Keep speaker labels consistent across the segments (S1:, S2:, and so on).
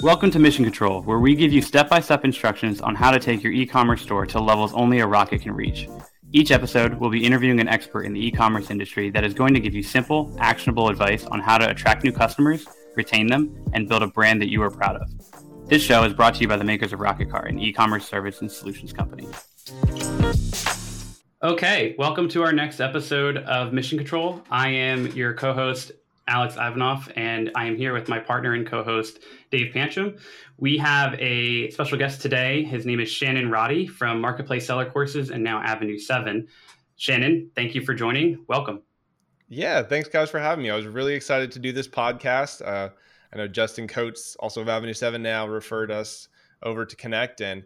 S1: Welcome to Mission Control, where we give you step by step instructions on how to take your e commerce store to levels only a rocket can reach. Each episode, we'll be interviewing an expert in the e commerce industry that is going to give you simple, actionable advice on how to attract new customers, retain them, and build a brand that you are proud of. This show is brought to you by the makers of Rocket Cart, an e commerce service and solutions company. Okay, welcome to our next episode of Mission Control. I am your co host, Alex Ivanoff, and I am here with my partner and co host, Dave Pancham. We have a special guest today. His name is Shannon Roddy from Marketplace Seller Courses and now Avenue 7. Shannon, thank you for joining. Welcome.
S2: Yeah, thanks, guys, for having me. I was really excited to do this podcast. Uh, I know Justin Coates, also of Avenue 7 now, referred us over to connect. And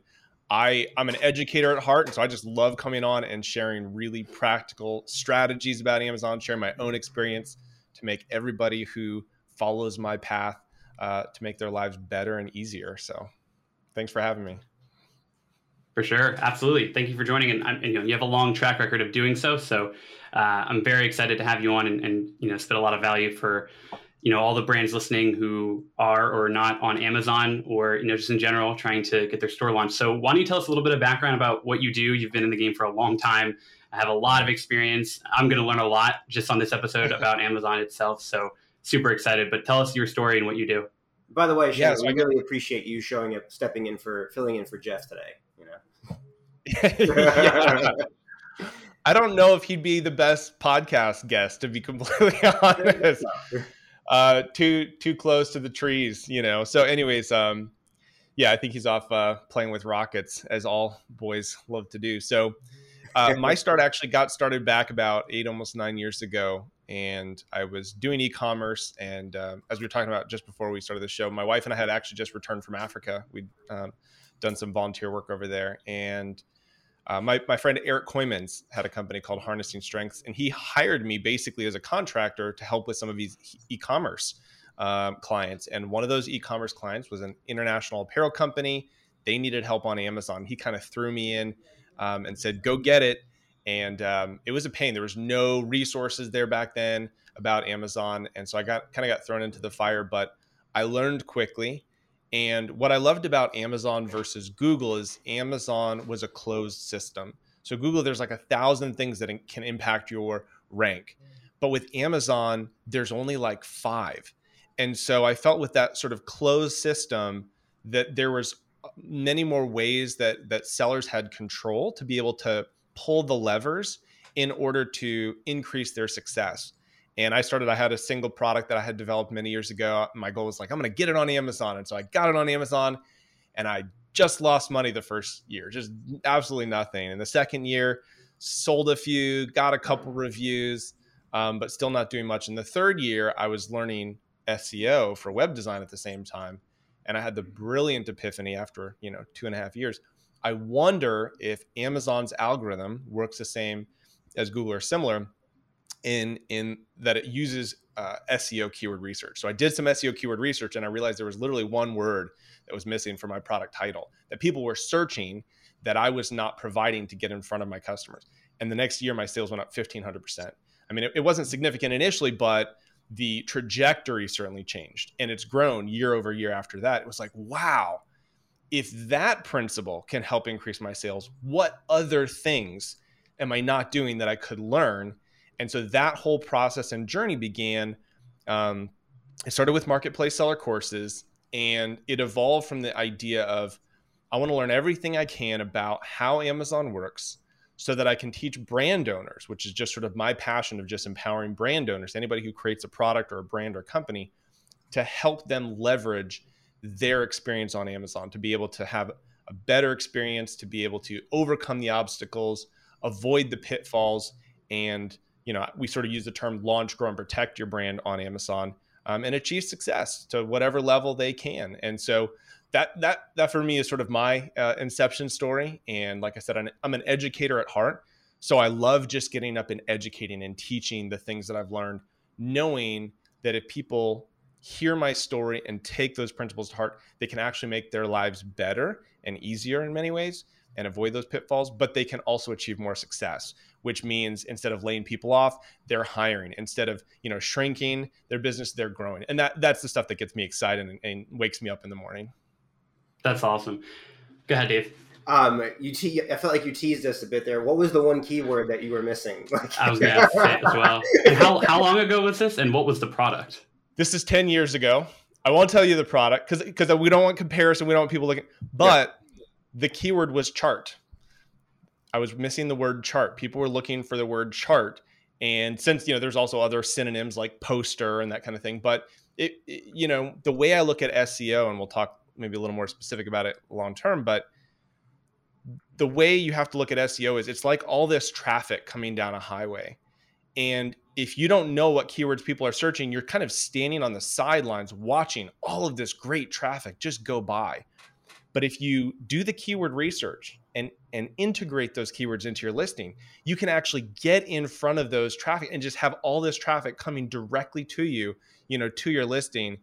S2: I, I'm an educator at heart. And so I just love coming on and sharing really practical strategies about Amazon, sharing my own experience to make everybody who follows my path uh, to make their lives better and easier. So, thanks for having me.
S1: For sure, absolutely. Thank you for joining, and, and you know you have a long track record of doing so. So, uh, I'm very excited to have you on and, and you know spit a lot of value for you know all the brands listening who are or not on Amazon or you know just in general trying to get their store launched. So, why don't you tell us a little bit of background about what you do? You've been in the game for a long time. I have a lot of experience. I'm going to learn a lot just on this episode about Amazon itself. So super excited. But tell us your story and what you do.
S3: By the way, Shannon, yeah, so I really appreciate you showing up, stepping in for filling in for Jeff today. You
S2: know. I don't know if he'd be the best podcast guest, to be completely honest. Uh, too too close to the trees, you know. So, anyways, um, yeah, I think he's off uh, playing with rockets, as all boys love to do. So, uh, my start actually got started back about eight, almost nine years ago. And I was doing e commerce. And uh, as we were talking about just before we started the show, my wife and I had actually just returned from Africa. We'd um, done some volunteer work over there. And uh, my, my friend Eric Koymans had a company called Harnessing Strengths, and he hired me basically as a contractor to help with some of these e commerce um, clients. And one of those e commerce clients was an international apparel company. They needed help on Amazon. He kind of threw me in um, and said, "Go get it." And um, it was a pain. There was no resources there back then about Amazon, and so I got kind of got thrown into the fire. But I learned quickly. And what I loved about Amazon versus Google is Amazon was a closed system. So Google, there's like a thousand things that can impact your rank, but with Amazon, there's only like five. And so I felt with that sort of closed system that there was many more ways that that sellers had control to be able to pull the levers in order to increase their success. And I started, I had a single product that I had developed many years ago. My goal was like, I'm going to get it on Amazon. And so I got it on Amazon and I just lost money the first year, just absolutely nothing. And the second year, sold a few, got a couple reviews, um, but still not doing much. In the third year, I was learning SEO for web design at the same time and I had the brilliant epiphany after you know two and a half years. I wonder if Amazon's algorithm works the same as Google or similar in in that it uses uh, SEO keyword research. So I did some SEO keyword research and I realized there was literally one word that was missing for my product title that people were searching that I was not providing to get in front of my customers. And the next year, my sales went up 1500%. I mean, it, it wasn't significant initially, but the trajectory certainly changed and it's grown year over year after that. It was like, wow, if that principle can help increase my sales, what other things am I not doing that I could learn? And so that whole process and journey began. Um, it started with marketplace seller courses and it evolved from the idea of I want to learn everything I can about how Amazon works so that I can teach brand owners, which is just sort of my passion of just empowering brand owners, anybody who creates a product or a brand or company, to help them leverage their experience on Amazon to be able to have a better experience, to be able to overcome the obstacles, avoid the pitfalls, and you know we sort of use the term launch, grow, and protect your brand on Amazon um, and achieve success to whatever level they can. And so that that that for me is sort of my uh, inception story. And like I said, I'm, I'm an educator at heart, so I love just getting up and educating and teaching the things that I've learned, knowing that if people hear my story and take those principles to heart, they can actually make their lives better and easier in many ways and avoid those pitfalls, but they can also achieve more success, which means instead of laying people off, they're hiring. Instead of you know shrinking their business, they're growing, and that that's the stuff that gets me excited and, and wakes me up in the morning.
S1: That's awesome. Go ahead, Dave.
S3: Um, you te- I felt like you teased us a bit there. What was the one keyword that you were missing?
S1: I was going to ask it as well. And how how long ago was this, and what was the product?
S2: This is ten years ago. I won't tell you the product because because we don't want comparison. We don't want people looking. But yeah. the keyword was chart. I was missing the word chart. People were looking for the word chart, and since you know, there's also other synonyms like poster and that kind of thing. But it, it you know, the way I look at SEO, and we'll talk maybe a little more specific about it long term, but the way you have to look at SEO is it's like all this traffic coming down a highway. And if you don't know what keywords people are searching, you're kind of standing on the sidelines watching all of this great traffic just go by. But if you do the keyword research and and integrate those keywords into your listing, you can actually get in front of those traffic and just have all this traffic coming directly to you, you know, to your listing.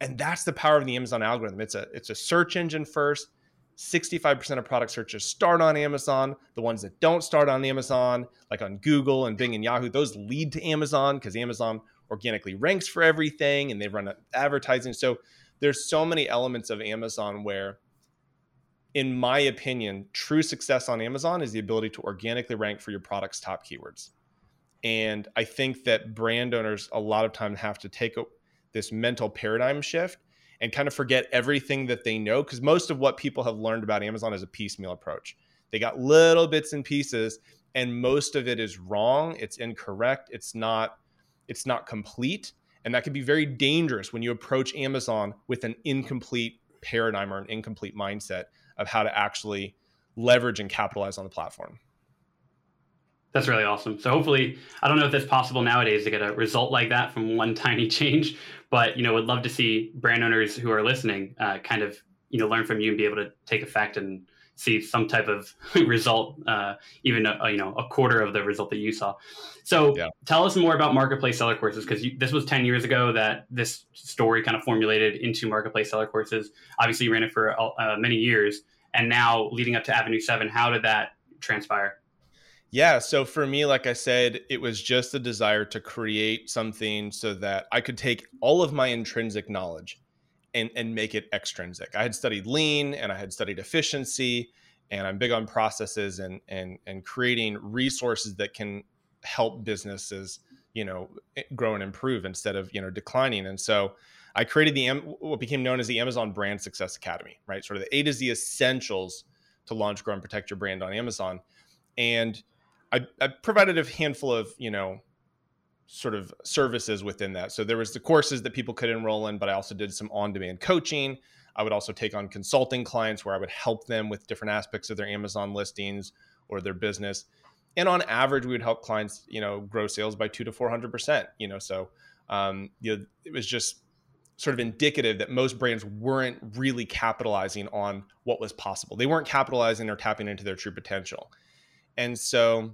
S2: And that's the power of the Amazon algorithm. It's a it's a search engine first 65% of product searches start on Amazon. The ones that don't start on Amazon, like on Google and Bing and Yahoo, those lead to Amazon because Amazon organically ranks for everything and they run advertising. So there's so many elements of Amazon where, in my opinion, true success on Amazon is the ability to organically rank for your product's top keywords. And I think that brand owners a lot of times have to take a, this mental paradigm shift and kind of forget everything that they know because most of what people have learned about Amazon is a piecemeal approach. They got little bits and pieces and most of it is wrong, it's incorrect, it's not it's not complete and that can be very dangerous when you approach Amazon with an incomplete paradigm or an incomplete mindset of how to actually leverage and capitalize on the platform.
S1: That's really awesome. So hopefully, I don't know if that's possible nowadays to get a result like that from one tiny change, but you know, would love to see brand owners who are listening uh, kind of you know learn from you and be able to take effect and see some type of result, uh, even a, you know a quarter of the result that you saw. So yeah. tell us more about marketplace seller courses because this was ten years ago that this story kind of formulated into marketplace seller courses. Obviously, you ran it for uh, many years, and now leading up to Avenue Seven, how did that transpire?
S2: Yeah. So for me, like I said, it was just a desire to create something so that I could take all of my intrinsic knowledge and, and make it extrinsic. I had studied lean and I had studied efficiency and I'm big on processes and and and creating resources that can help businesses, you know, eh, grow and improve instead of, you know, declining. And so I created the what became known as the Amazon Brand Success Academy, right? Sort of the A to Z essentials to launch, grow, and protect your brand on Amazon. And I, I provided a handful of you know sort of services within that. So there was the courses that people could enroll in, but I also did some on-demand coaching. I would also take on consulting clients where I would help them with different aspects of their Amazon listings or their business. And on average, we would help clients, you know, grow sales by two to four hundred percent. You know, so um, you know, it was just sort of indicative that most brands weren't really capitalizing on what was possible. They weren't capitalizing or tapping into their true potential. And so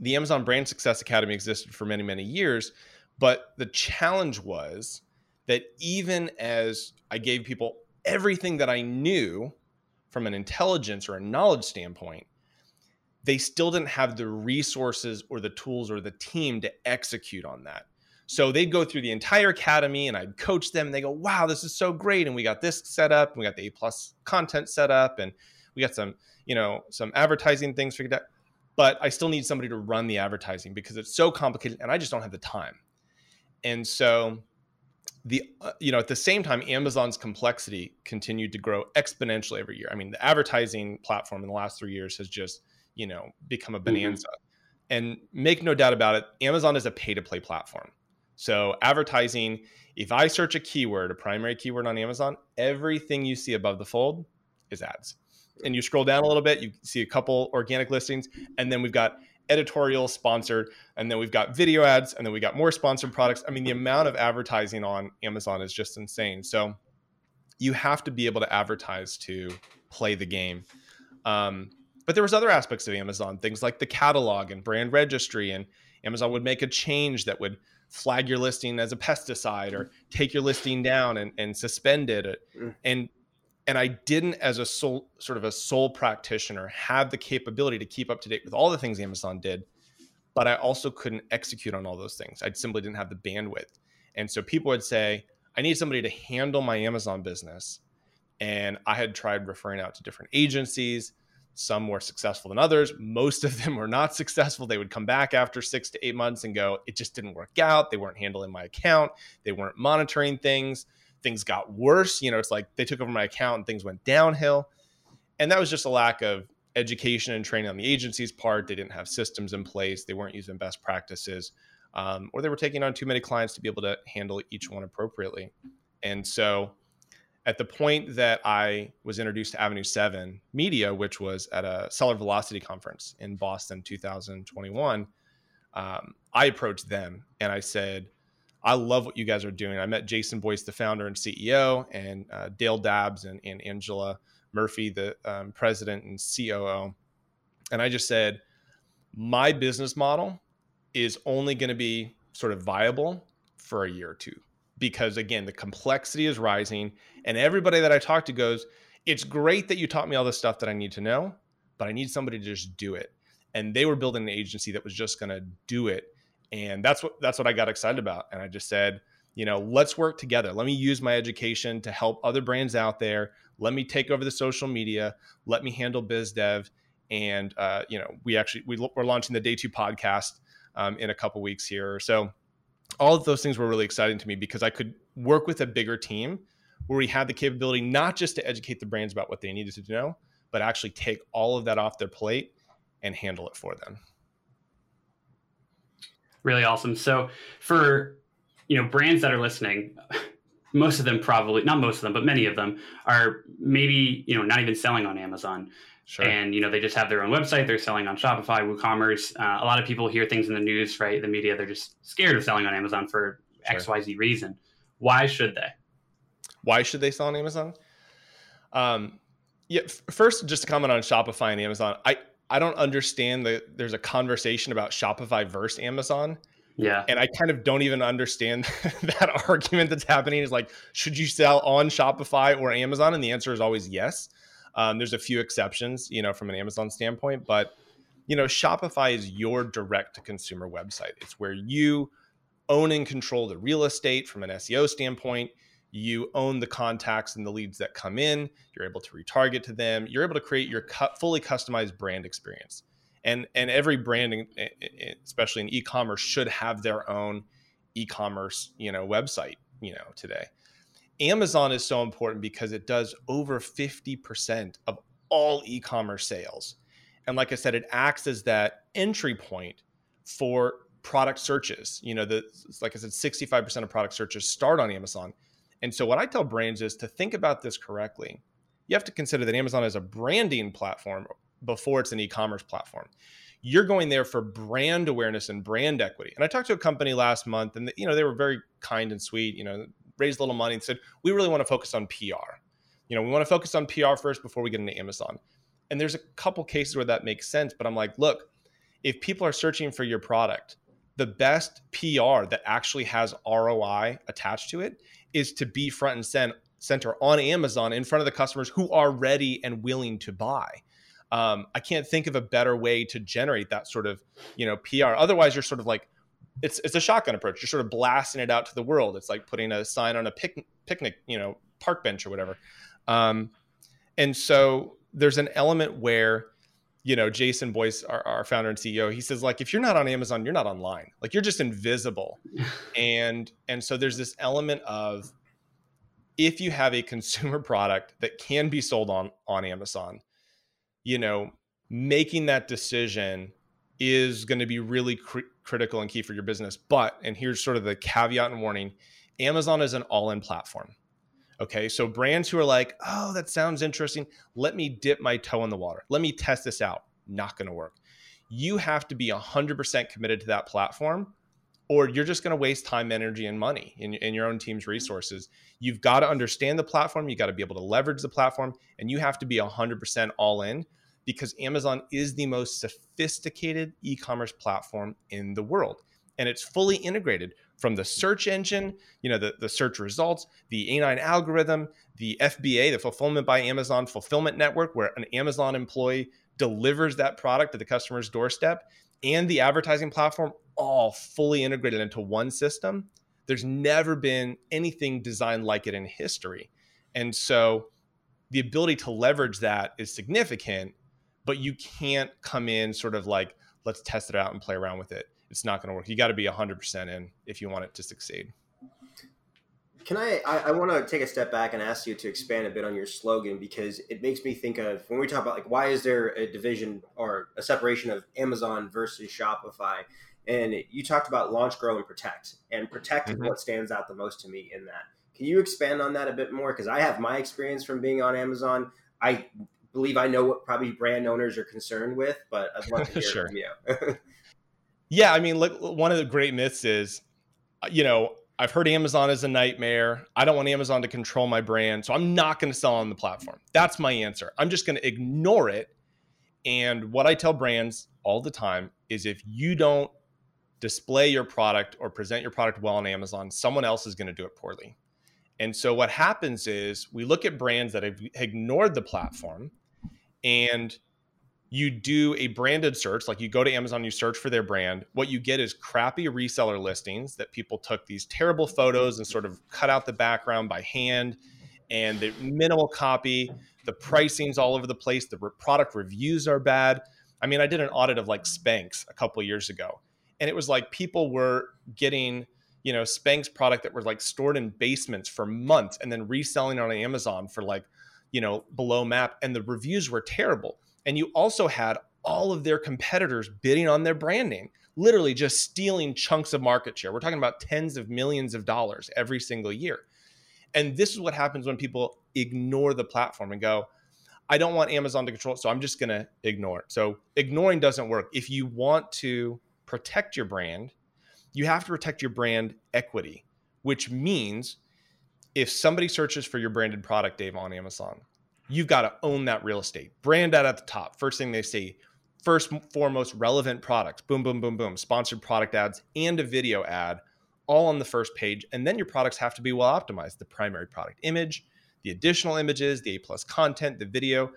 S2: the Amazon Brand Success Academy existed for many, many years. But the challenge was that even as I gave people everything that I knew from an intelligence or a knowledge standpoint, they still didn't have the resources or the tools or the team to execute on that. So they'd go through the entire academy and I'd coach them and they go, wow, this is so great. And we got this set up and we got the A plus content set up and we got some you know some advertising things figured out but i still need somebody to run the advertising because it's so complicated and i just don't have the time and so the uh, you know at the same time amazon's complexity continued to grow exponentially every year i mean the advertising platform in the last three years has just you know become a mm-hmm. bonanza mm-hmm. and make no doubt about it amazon is a pay to play platform so advertising if i search a keyword a primary keyword on amazon everything you see above the fold is ads and you scroll down a little bit, you see a couple organic listings, and then we've got editorial sponsored, and then we've got video ads, and then we got more sponsored products. I mean, the amount of advertising on Amazon is just insane. So you have to be able to advertise to play the game. Um, but there was other aspects of Amazon, things like the catalog and brand registry, and Amazon would make a change that would flag your listing as a pesticide or take your listing down and, and suspend it. Mm. And and I didn't, as a sole sort of a sole practitioner, have the capability to keep up to date with all the things Amazon did but I also couldn't execute on all those things. I simply didn't have the bandwidth. And so people would say, I need somebody to handle my Amazon business. And I had tried referring out to different agencies. Some were successful than others. Most of them were not successful. They would come back after six to eight months and go, it just didn't work out. They weren't handling my account. They weren't monitoring things. Things got worse. You know, it's like they took over my account and things went downhill. And that was just a lack of education and training on the agency's part. They didn't have systems in place. They weren't using best practices, um, or they were taking on too many clients to be able to handle each one appropriately. And so, at the point that I was introduced to Avenue 7 Media, which was at a Seller Velocity conference in Boston 2021, um, I approached them and I said, I love what you guys are doing. I met Jason Boyce, the founder and CEO, and uh, Dale Dabbs and, and Angela Murphy, the um, president and COO. And I just said, my business model is only going to be sort of viable for a year or two because again the complexity is rising and everybody that i talk to goes it's great that you taught me all this stuff that i need to know but i need somebody to just do it and they were building an agency that was just going to do it and that's what that's what i got excited about and i just said you know let's work together. Let me use my education to help other brands out there. Let me take over the social media. Let me handle biz dev and uh, you know we actually we, we're launching the day two podcast um, in a couple weeks here. So all of those things were really exciting to me because I could work with a bigger team where we had the capability not just to educate the brands about what they needed to know, but actually take all of that off their plate and handle it for them.
S1: Really awesome. So for you know brands that are listening, most of them probably not most of them, but many of them are maybe you know not even selling on Amazon. Sure. And you know they just have their own website. They're selling on Shopify, WooCommerce. Uh, a lot of people hear things in the news, right? The media. They're just scared of selling on Amazon for sure. X, Y, Z reason. Why should they?
S2: Why should they sell on Amazon? Um, yeah. F- first, just to comment on Shopify and Amazon. I I don't understand that there's a conversation about Shopify versus Amazon.
S1: Yeah.
S2: And I kind of don't even understand that argument that's happening is like, should you sell on Shopify or Amazon? And the answer is always yes. Um, there's a few exceptions, you know, from an Amazon standpoint, but you know, Shopify is your direct to consumer website. It's where you own and control the real estate from an SEO standpoint. You own the contacts and the leads that come in. You're able to retarget to them. You're able to create your fully customized brand experience. And and every branding, especially in e-commerce, should have their own e-commerce, you know, website, you know, today. Amazon is so important because it does over 50% of all e commerce sales. And like I said, it acts as that entry point for product searches. You know, the, like I said, 65% of product searches start on Amazon. And so, what I tell brands is to think about this correctly. You have to consider that Amazon is a branding platform before it's an e commerce platform. You're going there for brand awareness and brand equity. And I talked to a company last month, and you know they were very kind and sweet. You know, raised a little money and said, we really want to focus on PR. You know, we want to focus on PR first before we get into Amazon. And there's a couple cases where that makes sense, but I'm like, look, if people are searching for your product, the best PR that actually has ROI attached to it is to be front and center on Amazon in front of the customers who are ready and willing to buy. Um, I can't think of a better way to generate that sort of, you know, PR. Otherwise, you're sort of like it's it's a shotgun approach. You're sort of blasting it out to the world. It's like putting a sign on a pic, picnic, you know, park bench or whatever. Um, and so there's an element where, you know, Jason Boyce, our, our founder and CEO, he says like if you're not on Amazon, you're not online. Like you're just invisible. and and so there's this element of if you have a consumer product that can be sold on on Amazon, you know, making that decision is going to be really cr- critical and key for your business. But, and here's sort of the caveat and warning Amazon is an all in platform. Okay. So brands who are like, oh, that sounds interesting. Let me dip my toe in the water. Let me test this out. Not going to work. You have to be 100% committed to that platform, or you're just going to waste time, energy, and money in, in your own team's mm-hmm. resources. You've got to understand the platform. You got to be able to leverage the platform, and you have to be 100% all in because Amazon is the most sophisticated e commerce platform in the world. And it's fully integrated from the search engine, you know, the, the search results, the A9 algorithm, the FBA, the Fulfillment by Amazon Fulfillment Network, where an Amazon employee delivers that product to the customer's doorstep. and the advertising platform all fully integrated into one system, there's never been anything designed like it in history. And so the ability to leverage that is significant, but you can't come in sort of like, let's test it out and play around with it. It's not going to work. You got to be 100% in if you want it to succeed.
S3: Can I, I, I want to take a step back and ask you to expand a bit on your slogan because it makes me think of when we talk about like why is there a division or a separation of Amazon versus Shopify? And you talked about launch, grow, and protect. And protect mm-hmm. is what stands out the most to me in that. Can you expand on that a bit more? Because I have my experience from being on Amazon. I believe I know what probably brand owners are concerned with, but I'd love to hear sure. from you.
S2: yeah, I mean, look, one of the great myths is, uh, you know, I've heard Amazon is a nightmare. I don't want Amazon to control my brand. So I'm not going to sell on the platform. That's my answer. I'm just going to ignore it. And what I tell brands all the time is if you don't display your product or present your product well on Amazon, someone else is going to do it poorly. And so what happens is we look at brands that have ignored the platform and you do a branded search, like you go to Amazon, you search for their brand. What you get is crappy reseller listings that people took these terrible photos and sort of cut out the background by hand, and the minimal copy. The pricing's all over the place. The product reviews are bad. I mean, I did an audit of like Spanx a couple years ago, and it was like people were getting you know Spanx product that were like stored in basements for months and then reselling on Amazon for like you know below map, and the reviews were terrible and you also had all of their competitors bidding on their branding, literally just stealing chunks of market share. We're talking about tens of millions of dollars every single year. And this is what happens when people ignore the platform and go, I don't want Amazon to control it, so I'm just going to ignore it. So ignoring doesn't work. If you want to protect your brand, you have to protect your brand equity, which means if somebody searches for your branded product, Dave, on Amazon, you've got to own that real estate. Brand that at the top. First thing they see, first foremost relevant products. Boom, boom, boom, boom. Sponsored product ads and a video ad all on the first page. And then your products have to be well optimized. The primary product image, the additional images, the A plus content, the video,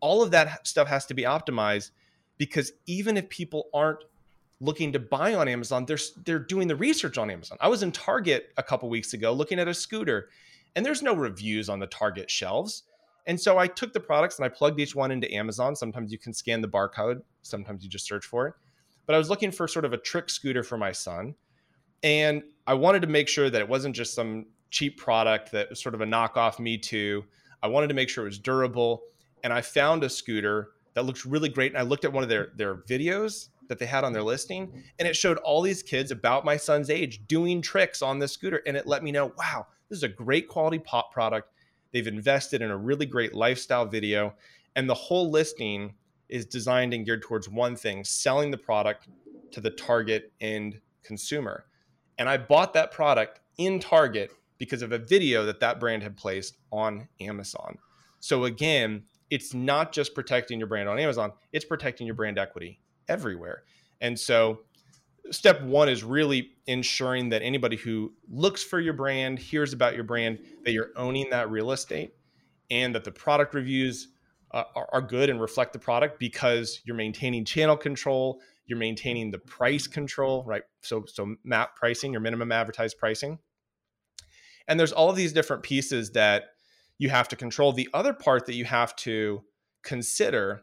S2: all of that stuff has to be optimized because even if people aren't looking to buy on Amazon, they're they're doing the research on Amazon. I was in Target a couple weeks ago looking at a scooter, and there's no reviews on the Target shelves. And so I took the products and I plugged each one into Amazon. Sometimes you can scan the barcode, sometimes you just search for it. But I was looking for sort of a trick scooter for my son. And I wanted to make sure that it wasn't just some cheap product that was sort of a knockoff Me Too. I wanted to make sure it was durable. And I found a scooter that looked really great. And I looked at one of their, their videos that they had on their listing, and it showed all these kids about my son's age doing tricks on this scooter. And it let me know, wow, this is a great quality pop product They've invested in a really great lifestyle video, and the whole listing is designed and geared towards one thing selling the product to the target end consumer. And I bought that product in Target because of a video that that brand had placed on Amazon. So again, it's not just protecting your brand on Amazon, it's protecting your brand equity everywhere. And so step one is really ensuring that anybody who looks for your brand, hears about your brand, that you're owning that real estate and that the product reviews uh, are, are good and reflect the product because you're maintaining channel control, you're maintaining the price control, right? So, so map pricing, your minimum advertised pricing. And there's all these different pieces that you have to control. The other part that you have to consider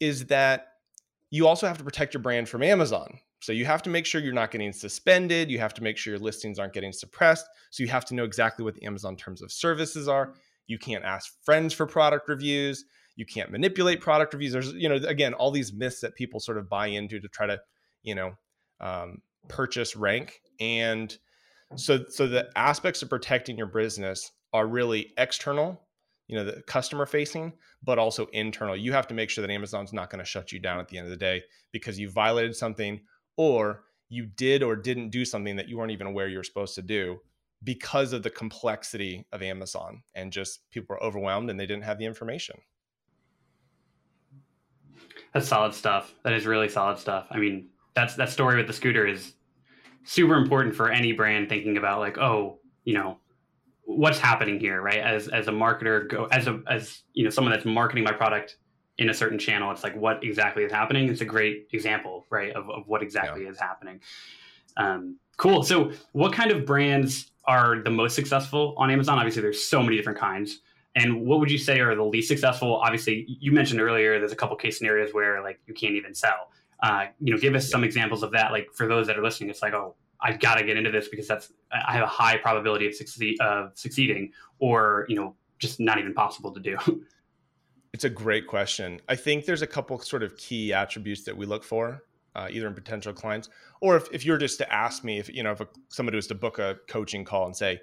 S2: is that you also have to protect your brand from Amazon so you have to make sure you're not getting suspended. You have to make sure your listings aren't getting suppressed. So you have to know exactly what the Amazon terms of services are. You can't ask friends for product reviews. You can't manipulate product reviews. There's, you know, again, all these myths that people sort of buy into to try to, you know, um, purchase rank. And so, so the aspects of protecting your business are really external, you know, the customer facing, but also internal. You have to make sure that Amazon's not going to shut you down at the end of the day because you violated something or you did or didn't do something that you weren't even aware you were supposed to do because of the complexity of Amazon and just people were overwhelmed and they didn't have the information.
S1: That's solid stuff. That is really solid stuff. I mean, that's that story with the scooter is super important for any brand thinking about like, oh, you know, what's happening here, right? As as a marketer, go as a as you know someone that's marketing my product in a certain channel, it's like what exactly is happening. It's a great example, right, of, of what exactly yeah. is happening. Um, cool. So, what kind of brands are the most successful on Amazon? Obviously, there's so many different kinds. And what would you say are the least successful? Obviously, you mentioned earlier there's a couple case scenarios where like you can't even sell. Uh, you know, give us some examples of that. Like for those that are listening, it's like, oh, I've got to get into this because that's I have a high probability of succeed of succeeding, or you know, just not even possible to do.
S2: It's a great question. I think there's a couple sort of key attributes that we look for, uh, either in potential clients, or if, if you're just to ask me, if you know, if a, somebody was to book a coaching call and say,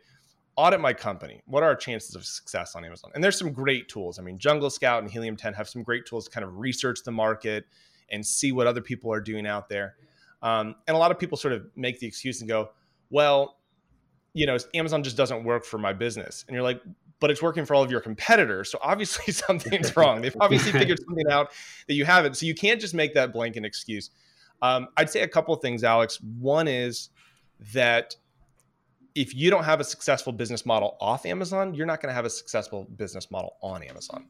S2: audit my company. What are our chances of success on Amazon? And there's some great tools. I mean, Jungle Scout and Helium 10 have some great tools to kind of research the market and see what other people are doing out there. Um, and a lot of people sort of make the excuse and go, well, you know, Amazon just doesn't work for my business. And you're like, but it's working for all of your competitors. So obviously something's wrong. They've obviously figured something out that you haven't. So you can't just make that blanket excuse. Um, I'd say a couple of things, Alex. One is that if you don't have a successful business model off Amazon, you're not going to have a successful business model on Amazon.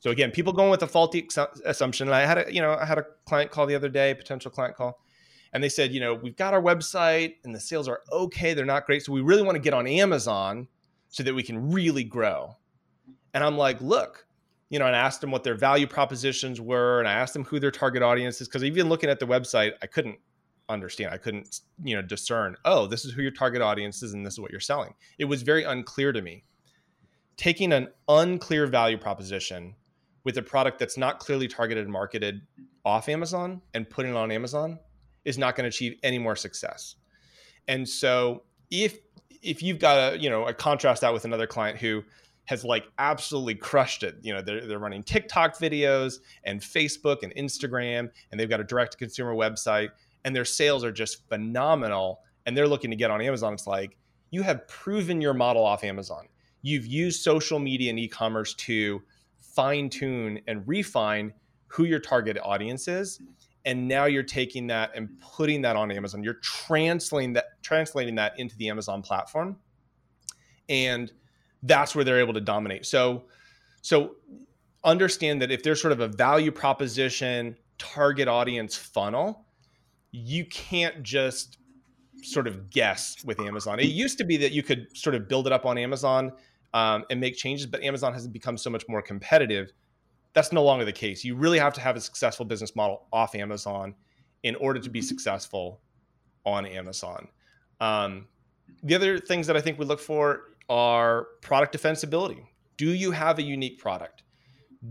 S2: So again, people going with a faulty assumption. And I had a, you know, I had a client call the other day, potential client call, and they said, you know, we've got our website and the sales are okay, they're not great, so we really want to get on Amazon so that we can really grow. And I'm like, look, you know, and I asked them what their value propositions were, and I asked them who their target audience is, because even looking at the website, I couldn't understand. I couldn't, you know, discern, oh, this is who your target audience is and this is what you're selling. It was very unclear to me. Taking an unclear value proposition with a product that's not clearly targeted and marketed off Amazon and putting it on Amazon is not going to achieve any more success. And so if if you've got a you know a contrast that with another client who has like absolutely crushed it. You know, they're, they're running TikTok videos and Facebook and Instagram, and they've got a direct to consumer website, and their sales are just phenomenal. And they're looking to get on Amazon. It's like you have proven your model off Amazon. You've used social media and e commerce to fine tune and refine who your target audience is and now you're taking that and putting that on Amazon. You're translating that translating that into the Amazon platform, and that's where they're able to dominate. So, so understand that if there's sort of a value proposition, target audience funnel, you can't just sort of guess with Amazon. It used to be that you could sort of build it up on Amazon um, and make changes, but Amazon has become so much more competitive that's no longer the case. You really have to have a successful business model off Amazon in order to be successful on Amazon. Um, the other things that I think we look for are product defensibility. Do you have a unique product?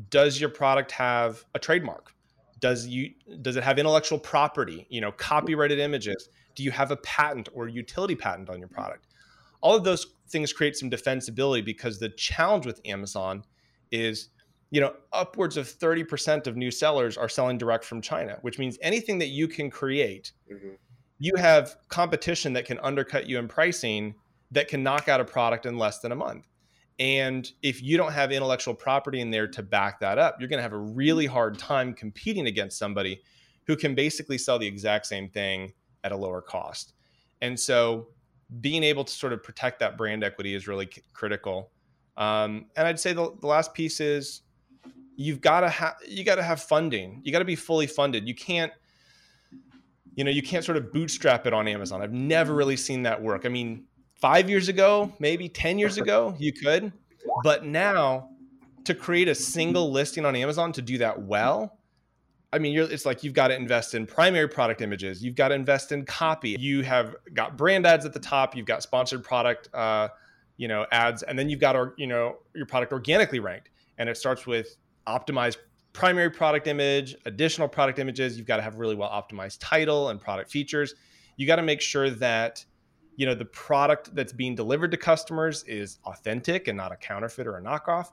S2: Does your product have a trademark? Does you does it have intellectual property? You know, copyrighted images. Do you have a patent or utility patent on your product? All of those things create some defensibility because the challenge with Amazon is you know, upwards of 30% of new sellers are selling direct from China, which means anything that you can create, mm-hmm. you have competition that can undercut you in pricing that can knock out a product in less than a month. And if you don't have intellectual property in there to back that up, you're going to have a really hard time competing against somebody who can basically sell the exact same thing at a lower cost. And so being able to sort of protect that brand equity is really critical. Um, and I'd say the, the last piece is you've got to have you got to have funding. You got to be fully funded. You can't you know, you can't sort of bootstrap it on Amazon. I've never really seen that work. I mean, 5 years ago, maybe 10 years ago, you could. But now to create a single listing on Amazon to do that well, I mean, it's like you've got to invest in primary product images. You've got to invest in copy. You have got brand ads at the top. You've got sponsored product, uh, you know, ads, and then you've got, or, you know, your product organically ranked. And it starts with optimized primary product image, additional product images. You've got to have really well optimized title and product features. You got to make sure that you know the product that's being delivered to customers is authentic and not a counterfeit or a knockoff.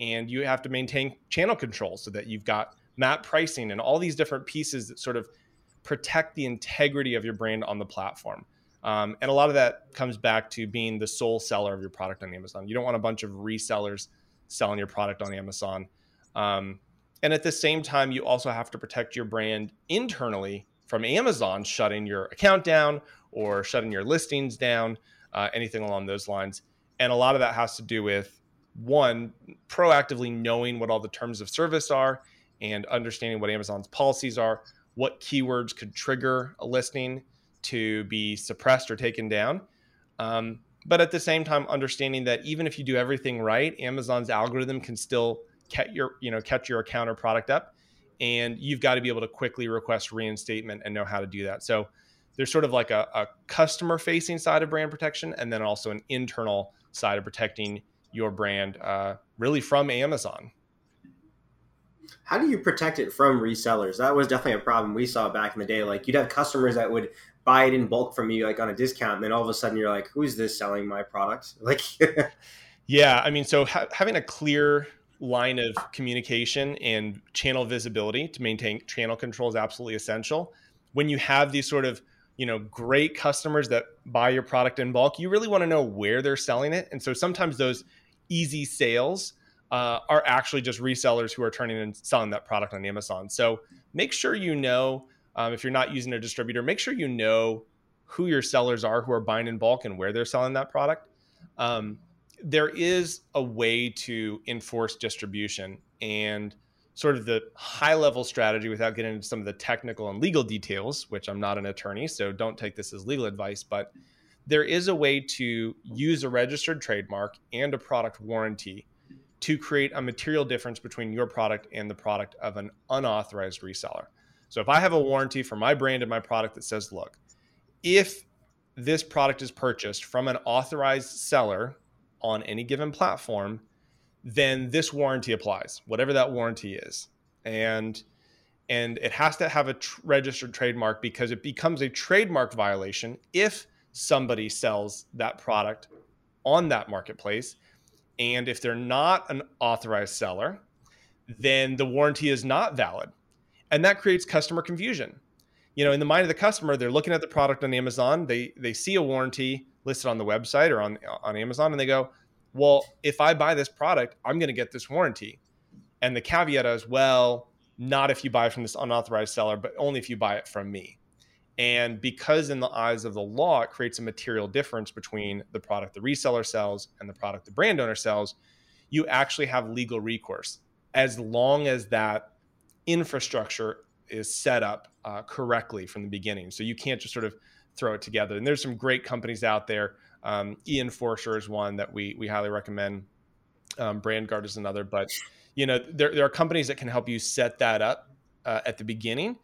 S2: And you have to maintain channel control so that you've got map pricing and all these different pieces that sort of protect the integrity of your brand on the platform. Um, and a lot of that comes back to being the sole seller of your product on Amazon. You don't want a bunch of resellers selling your product on Amazon. Um, and at the same time, you also have to protect your brand internally from Amazon shutting your account down or shutting your listings down, uh, anything along those lines. And a lot of that has to do with one, proactively knowing what all the terms of service are and understanding what Amazon's policies are, what keywords could trigger a listing to be suppressed or taken down. Um, but at the same time, understanding that even if you do everything right, Amazon's algorithm can still catch your, you know, catch your account or product up, and you've got to be able to quickly request reinstatement and know how to do that. So there's sort of like a, a customer facing side of brand protection, and then also an internal side of protecting your brand, uh, really from Amazon.
S3: How do you protect it from resellers? That was definitely a problem we saw back in the day. Like you'd have customers that would buy it in bulk from you, like on a discount, and then all of a sudden you're like, "Who's this selling my product?" Like,
S2: yeah, I mean, so ha- having a clear line of communication and channel visibility to maintain channel control is absolutely essential. When you have these sort of you know great customers that buy your product in bulk, you really want to know where they're selling it, and so sometimes those easy sales uh, are actually just resellers who are turning and selling that product on Amazon. So make sure you know um, if you're not using a distributor, make sure you know who your sellers are who are buying in bulk and where they're selling that product. Um, there is a way to enforce distribution and sort of the high level strategy without getting into some of the technical and legal details, which I'm not an attorney, so don't take this as legal advice, but there is a way to use a registered trademark and a product warranty to create a material difference between your product and the product of an unauthorized reseller. So if I have a warranty for my brand and my product that says, look, if this product is purchased from an authorized seller on any given platform, then this warranty applies, whatever that warranty is. And and it has to have a tr- registered trademark because it becomes a trademark violation if somebody sells that product on that marketplace and if they're not an authorized seller, then the warranty is not valid. And that creates customer confusion. You know, in the mind of the customer, they're looking at the product on Amazon, they they see a warranty listed on the website or on on Amazon and they go, "Well, if I buy this product, I'm going to get this warranty." And the caveat is, "Well, not if you buy from this unauthorized seller, but only if you buy it from me." And because, in the eyes of the law, it creates a material difference between the product the reseller sells and the product the brand owner sells, you actually have legal recourse as long as that infrastructure is set up uh, correctly from the beginning. So you can't just sort of throw it together. And there's some great companies out there. Um, eEnforcer is one that we we highly recommend. Um, BrandGuard is another, but you know there there are companies that can help you set that up uh, at the beginning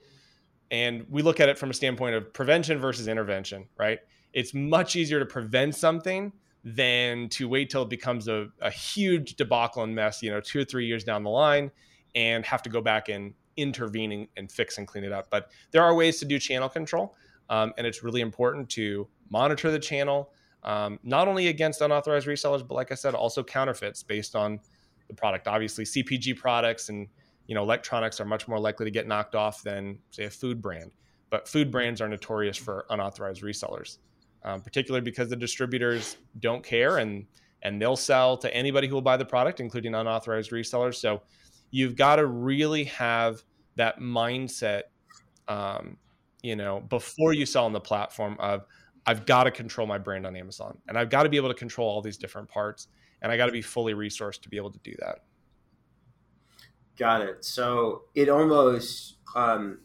S2: and we look at it from a standpoint of prevention versus intervention, right? It's much easier to prevent something than to wait till it becomes a, a huge debacle and mess, you know, two or three years down the line and have to go back and intervene and fix and clean it up. But there are ways to do channel control. Um, and it's really important to monitor the channel, um, not only against unauthorized resellers, but like I said, also counterfeits based on the product. Obviously, CPG products and you know, electronics are much more likely to get knocked off than say a food brand. But food brands are notorious for unauthorized resellers, um, particularly because the distributors don't care and and they'll sell to anybody who will buy the product, including unauthorized resellers. So you've got to really have that mindset, um, you know, before you sell on the platform of I've got to control my brand on Amazon, and I've got to be able to control all these different parts, and I got to be fully resourced to be able to do that.
S3: Got it. So it almost, um,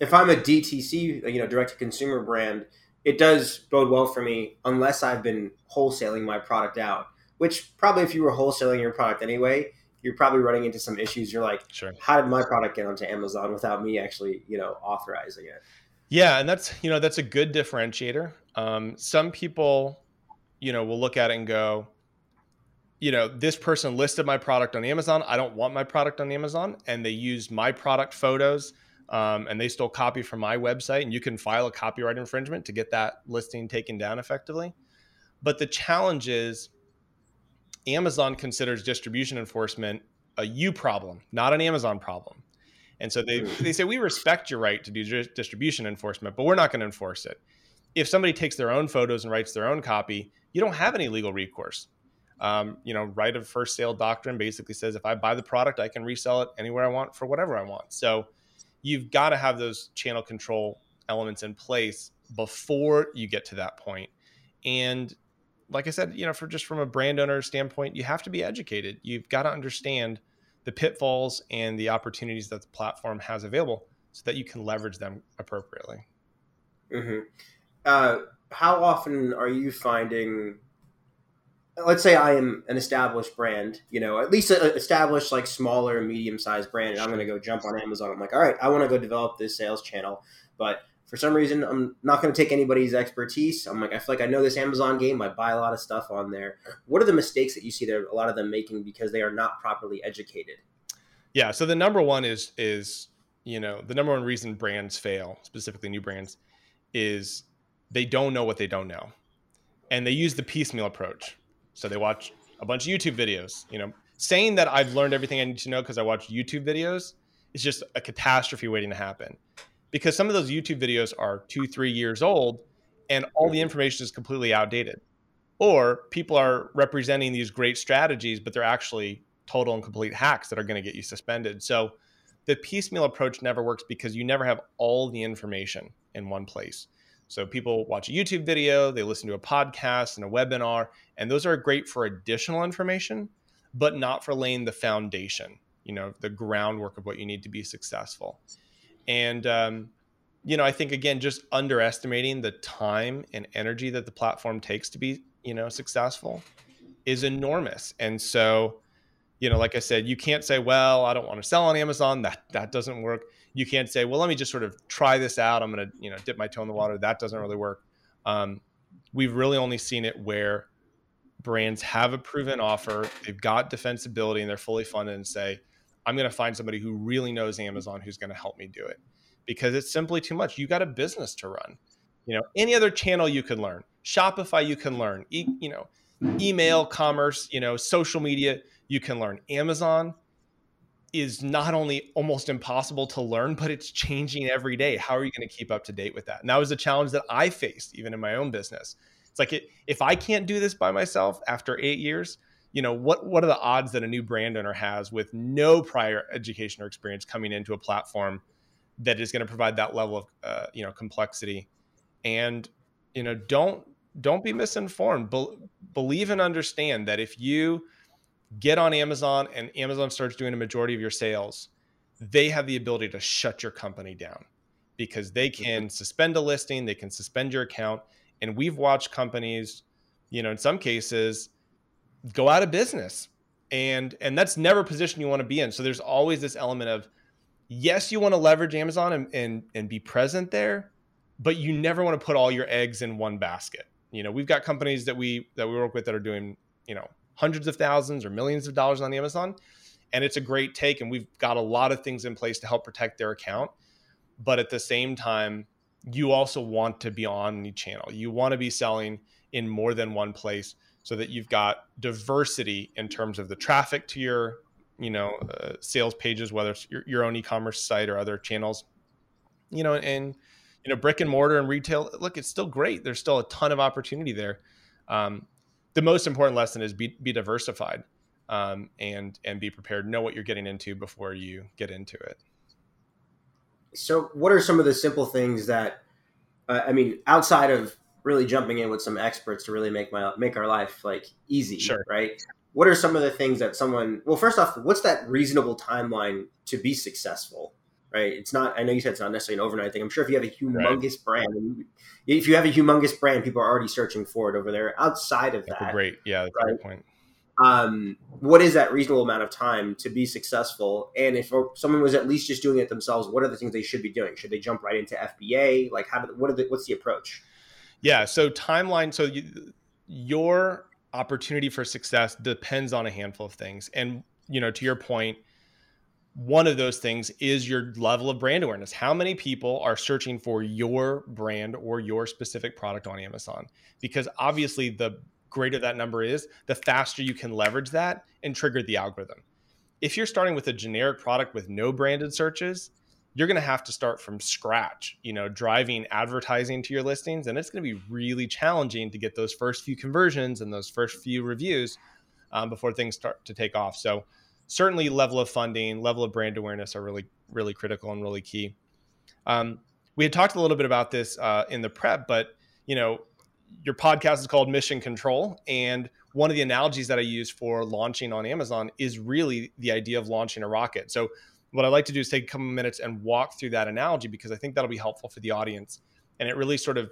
S3: if I'm a DTC, you know, direct to consumer brand, it does bode well for me unless I've been wholesaling my product out. Which probably, if you were wholesaling your product anyway, you're probably running into some issues. You're like, sure. how did my product get onto Amazon without me actually, you know, authorizing it?
S2: Yeah, and that's you know that's a good differentiator. Um, some people, you know, will look at it and go, you know, this person listed my product on Amazon. I don't want my product on Amazon. And they used my product photos um, and they stole copy from my website. And you can file a copyright infringement to get that listing taken down effectively. But the challenge is Amazon considers distribution enforcement a you problem, not an Amazon problem. And so they, they say, we respect your right to do distribution enforcement, but we're not going to enforce it. If somebody takes their own photos and writes their own copy, you don't have any legal recourse um, you know, right of first sale doctrine basically says if I buy the product, I can resell it anywhere I want for whatever I want. So you've got to have those channel control elements in place before you get to that point. And like I said, you know, for just from a brand owner standpoint, you have to be educated. You've got to understand the pitfalls and the opportunities that the platform has available so that you can leverage them appropriately.
S3: Mm-hmm. Uh, how often are you finding let's say I am an established brand, you know, at least an established like smaller, medium sized brand, and I'm going to go jump on Amazon. I'm like, all right, I want to go develop this sales channel, but for some reason, I'm not going to take anybody's expertise. I'm like, I feel like I know this Amazon game. I buy a lot of stuff on there. What are the mistakes that you see there? A lot of them making because they are not properly educated.
S2: Yeah. So the number one is is you know the number one reason brands fail, specifically new brands, is they don't know what they don't know, and they use the piecemeal approach so they watch a bunch of YouTube videos. You know, saying that I've learned everything I need to know because I watch YouTube videos is just a catastrophe waiting to happen. Because some of those YouTube videos are two, three years old and all the information is completely outdated. Or people are representing these great strategies, but they're actually total and complete hacks that are going to get you suspended. So the piecemeal approach never works because you never have all the information in one place. So people watch a YouTube video, they listen to a podcast and a webinar, and those are great for additional information, but not for laying the foundation, you know, the groundwork of what you need to be successful. And, um, you know, I think again, just underestimating the time and energy that the platform takes to be, you know, successful is enormous. And so, you know, like I said, you can't say, well, I don't want to sell on Amazon. That that doesn't work you can't say, well, let me just sort of try this out. I'm going to, you know, dip my toe in the water. That doesn't really work. Um, we've really only seen it where brands have a proven offer, they've got defensibility, and they're fully funded, and say, I'm going to find somebody who really knows Amazon who's going to help me do it because it's simply too much. You got a business to run. You know, any other channel you can learn. Shopify, you can learn. E- you know, email, commerce, you know, social media, you can learn. Amazon, is not only almost impossible to learn, but it's changing every day. How are you going to keep up to date with that? And that was a challenge that I faced even in my own business. It's like it, if I can't do this by myself after eight years, you know what what are the odds that a new brand owner has with no prior education or experience coming into a platform that is going to provide that level of uh, you know complexity and you know don't don't be misinformed Be- believe and understand that if you get on Amazon and Amazon starts doing a majority of your sales, they have the ability to shut your company down because they mm-hmm. can suspend a listing, they can suspend your account. And we've watched companies, you know, in some cases go out of business. And and that's never a position you want to be in. So there's always this element of yes, you want to leverage Amazon and and, and be present there, but you never want to put all your eggs in one basket. You know, we've got companies that we that we work with that are doing, you know, hundreds of thousands or millions of dollars on Amazon. And it's a great take. And we've got a lot of things in place to help protect their account. But at the same time, you also want to be on the channel. You want to be selling in more than one place so that you've got diversity in terms of the traffic to your you know uh, sales pages whether it's your, your own e-commerce site or other channels you know and you know brick and mortar and retail look it's still great there's still a ton of opportunity there um, the most important lesson is be, be diversified um, and and be prepared. Know what you're getting into before you get into it.
S3: So, what are some of the simple things that uh, I mean, outside of really jumping in with some experts to really make my make our life like easy,
S2: sure.
S3: right? What are some of the things that someone? Well, first off, what's that reasonable timeline to be successful? right? It's not. I know you said it's not necessarily an overnight thing. I'm sure if you have a humongous right. brand, if you have a humongous brand, people are already searching for it over there. Outside of
S2: that's
S3: that,
S2: great, yeah, that's right? a great point.
S3: Um, what is that reasonable amount of time to be successful? And if someone was at least just doing it themselves, what are the things they should be doing? Should they jump right into FBA? Like, how? Do, what are the? What's the approach?
S2: Yeah. So timeline. So you, your opportunity for success depends on a handful of things, and you know, to your point one of those things is your level of brand awareness. How many people are searching for your brand or your specific product on Amazon? Because obviously, the greater that number is, the faster you can leverage that and trigger the algorithm. If you're starting with a generic product with no branded searches, you're going to have to start from scratch, you know, driving advertising to your listings. And it's going to be really challenging to get those first few conversions and those first few reviews um, before things start to take off. So, certainly level of funding, level of brand awareness are really, really critical and really key. Um, we had talked a little bit about this uh, in the prep, but you know, your podcast is called Mission Control, and one of the analogies that I use for launching on Amazon is really the idea of launching a rocket. So, what I like to do is take a couple minutes and walk through that analogy because I think that'll be helpful for the audience. And it really sort of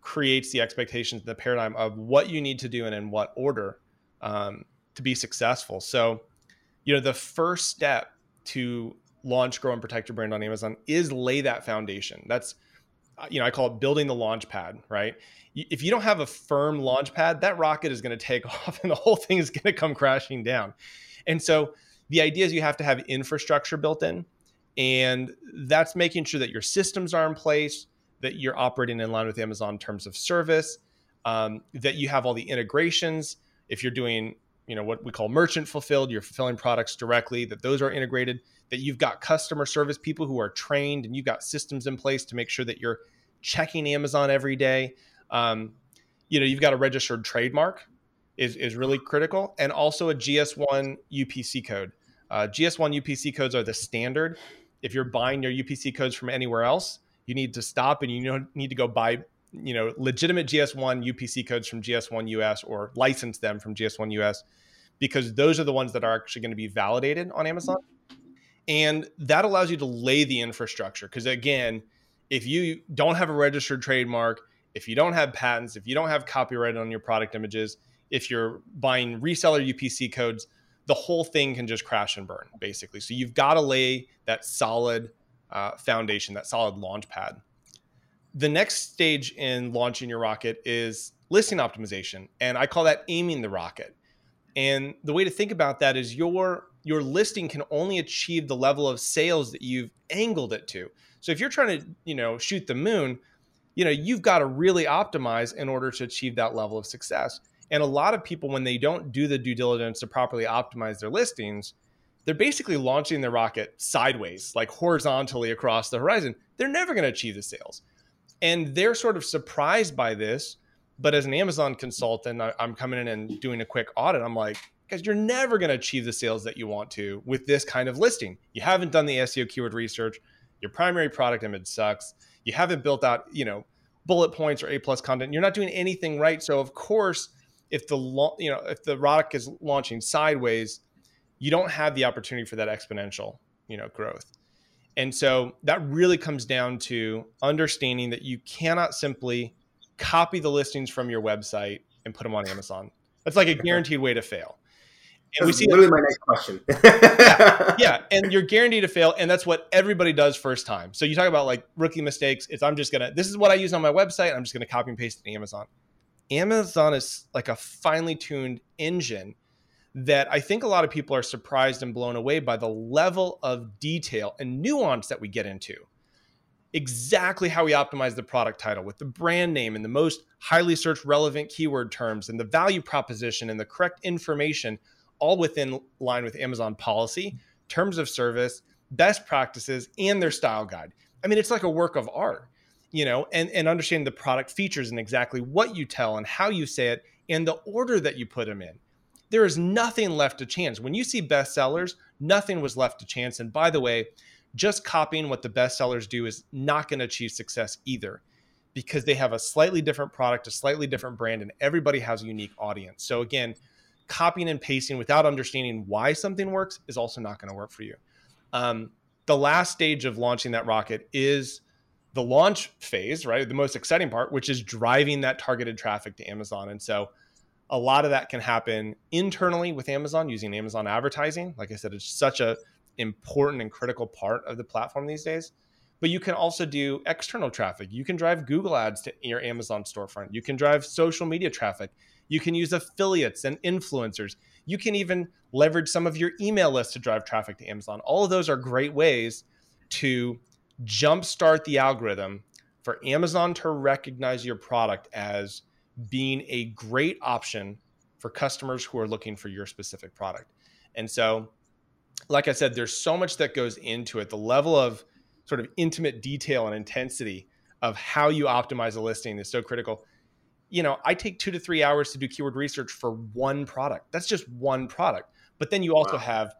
S2: creates the expectations, the paradigm of what you need to do and in what order um, to be successful. So, you know, the first step to launch, grow, and protect your brand on Amazon is lay that foundation. That's, uh, you know, I call it building the launch pad, right? If you don't have a firm launch pad, that rocket is going to take off and the whole thing is going to come crashing down. And so the idea is you have to have infrastructure built in. And that's making sure that your systems are in place, that you're operating in line with Amazon in terms of service, um, that you have all the integrations. If you're doing, you know, what we call merchant fulfilled, you're fulfilling products directly, that those are integrated, that you've got customer service people who are trained and you've got systems in place to make sure that you're checking Amazon every day. Um, you know, you've got a registered trademark is, is really critical and also a GS1 UPC code. Uh, GS1 UPC codes are the standard. If you're buying your UPC codes from anywhere else, you need to stop and you need to go buy you know legitimate GS1 UPC codes from GS1 US or license them from GS1 US because those are the ones that are actually going to be validated on Amazon. And that allows you to lay the infrastructure because again, if you don't have a registered trademark, if you don't have patents, if you don't have copyright on your product images, if you're buying reseller UPC codes, the whole thing can just crash and burn basically. So you've got to lay that solid uh, foundation, that solid launch pad. The next stage in launching your rocket is listing optimization, and I call that aiming the rocket. And the way to think about that is your your listing can only achieve the level of sales that you've angled it to. So if you're trying to, you know, shoot the moon, you know, you've got to really optimize in order to achieve that level of success. And a lot of people when they don't do the due diligence to properly optimize their listings, they're basically launching the rocket sideways, like horizontally across the horizon. They're never going to achieve the sales. And they're sort of surprised by this. But as an Amazon consultant, I, am coming in and doing a quick audit. I'm like, guys, you're never going to achieve the sales that you want to with this kind of listing. You haven't done the SEO keyword research. Your primary product image sucks. You haven't built out, you know, bullet points or A plus content. You're not doing anything right. So of course, if the you know if the rocket is launching sideways, you don't have the opportunity for that exponential, you know, growth. And so that really comes down to understanding that you cannot simply copy the listings from your website and put them on Amazon. That's like a guaranteed way to fail.
S3: And we see literally my next question.
S2: yeah, yeah, and you're guaranteed to fail, and that's what everybody does first time. So you talk about like rookie mistakes. It's I'm just gonna. This is what I use on my website. I'm just gonna copy and paste it to Amazon. Amazon is like a finely tuned engine that I think a lot of people are surprised and blown away by the level of detail and nuance that we get into. Exactly how we optimize the product title with the brand name and the most highly searched relevant keyword terms and the value proposition and the correct information, all within line with Amazon policy, terms of service, best practices, and their style guide. I mean, it's like a work of art, you know, and, and understanding the product features and exactly what you tell and how you say it and the order that you put them in there is nothing left to chance. When you see bestsellers, nothing was left to chance. And by the way, just copying what the bestsellers do is not going to achieve success either because they have a slightly different product, a slightly different brand, and everybody has a unique audience. So again, copying and pasting without understanding why something works is also not going to work for you. Um, the last stage of launching that rocket is the launch phase, right? The most exciting part, which is driving that targeted traffic to Amazon. And so a lot of that can happen internally with Amazon using Amazon advertising. Like I said, it's such a important and critical part of the platform these days. But you can also do external traffic. You can drive Google ads to your Amazon storefront. You can drive social media traffic. You can use affiliates and influencers. You can even leverage some of your email list to drive traffic to Amazon. All of those are great ways to jumpstart the algorithm for Amazon to recognize your product as being a great option for customers who are looking for your specific product. And so, like I said, there's so much that goes into it. The level of sort of intimate detail and intensity of how you optimize a listing is so critical. You know, I take two to three hours to do keyword research for one product. That's just one product. But then you also wow. have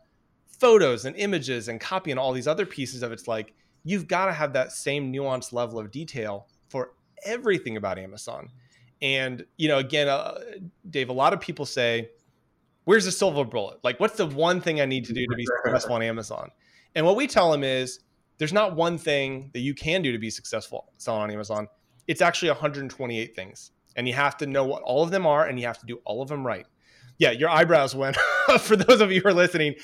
S2: photos and images and copy and all these other pieces of it's like you've got to have that same nuanced level of detail for everything about Amazon. And you know, again, uh, Dave, a lot of people say, "Where's the silver bullet? Like, what's the one thing I need to do to be successful on Amazon?" And what we tell them is, there's not one thing that you can do to be successful selling on Amazon. It's actually 128 things, and you have to know what all of them are, and you have to do all of them right. Yeah, your eyebrows went. for those of you who are listening,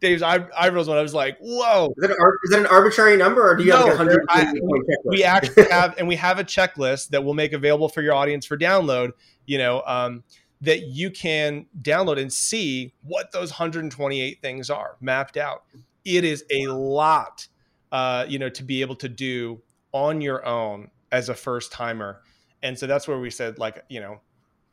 S2: Dave's eyebrows when I was like, "Whoa!"
S3: Is that, is that an arbitrary number, or do you no, have like a hundred?
S2: We actually have, and we have a checklist that we'll make available for your audience for download. You know, um, that you can download and see what those 128 things are mapped out. It is a lot, uh, you know, to be able to do on your own as a first timer, and so that's where we said, like, you know,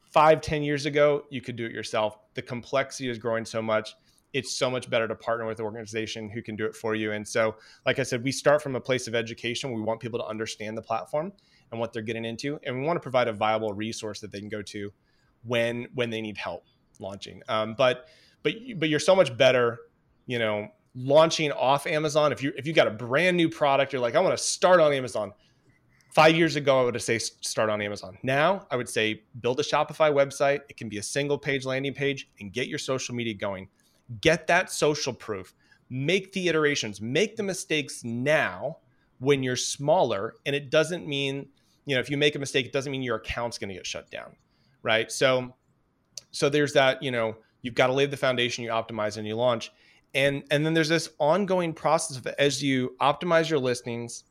S2: five, ten years ago, you could do it yourself. The complexity is growing so much it's so much better to partner with an organization who can do it for you. And so, like I said, we start from a place of education. We want people to understand the platform and what they're getting into, and we want to provide a viable resource that they can go to when when they need help launching. Um, but but but you're so much better, you know, launching off Amazon. If you if you got a brand new product, you're like, I want to start on Amazon. Five years ago, I would have say start on Amazon. Now, I would say build a Shopify website. It can be a single page landing page and get your social media going get that social proof, make the iterations, make the mistakes now when you're smaller. And it doesn't mean, you know, if you make a mistake, it doesn't mean your account's going to get shut down. Right. So, so there's that, you know, you've got to lay the foundation, you optimize and you launch. And, and then there's this ongoing process of as you optimize your listings,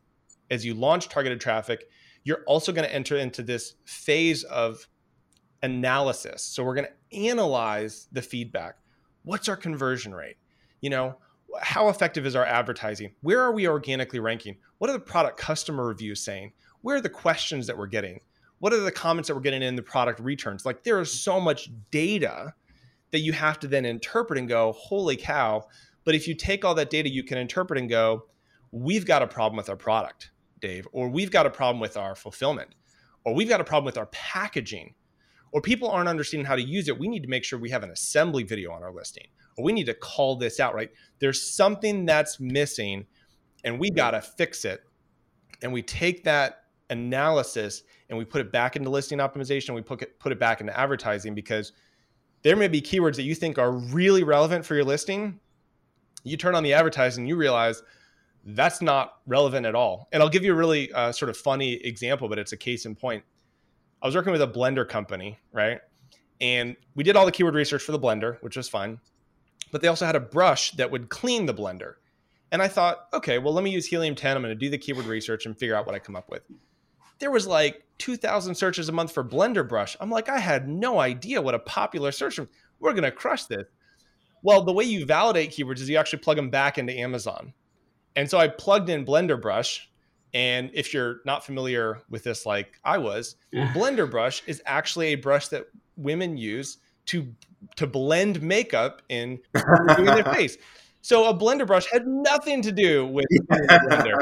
S2: as you launch targeted traffic, you're also going to enter into this phase of analysis. So we're going to analyze the feedback what's our conversion rate? You know, how effective is our advertising? Where are we organically ranking? What are the product customer reviews saying? Where are the questions that we're getting? What are the comments that we're getting in the product returns? Like there is so much data that you have to then interpret and go, holy cow. But if you take all that data, you can interpret and go, we've got a problem with our product, Dave, or we've got a problem with our fulfillment, or we've got a problem with our packaging or people aren't understanding how to use it, we need to make sure we have an assembly video on our listing, or we need to call this out, right? There's something that's missing, and we got to fix it. And we take that analysis and we put it back into listing optimization. We put it, put it back into advertising because there may be keywords that you think are really relevant for your listing. You turn on the advertising, you realize that's not relevant at all. And I'll give you a really uh, sort of funny example, but it's a case in point. I was working with a blender company, right? And we did all the keyword research for the blender, which was fun. But they also had a brush that would clean the blender. And I thought, okay, well, let me use Helium 10. I'm going to do the keyword research and figure out what I come up with. There was like 2,000 searches a month for Blender brush. I'm like, I had no idea what a popular search. We're going to crush this. Well, the way you validate keywords is you actually plug them back into Amazon. And so I plugged in Blender brush and if you're not familiar with this, like I was, blender brush is actually a brush that women use to to blend makeup in doing their face. So a blender brush had nothing to do with blender.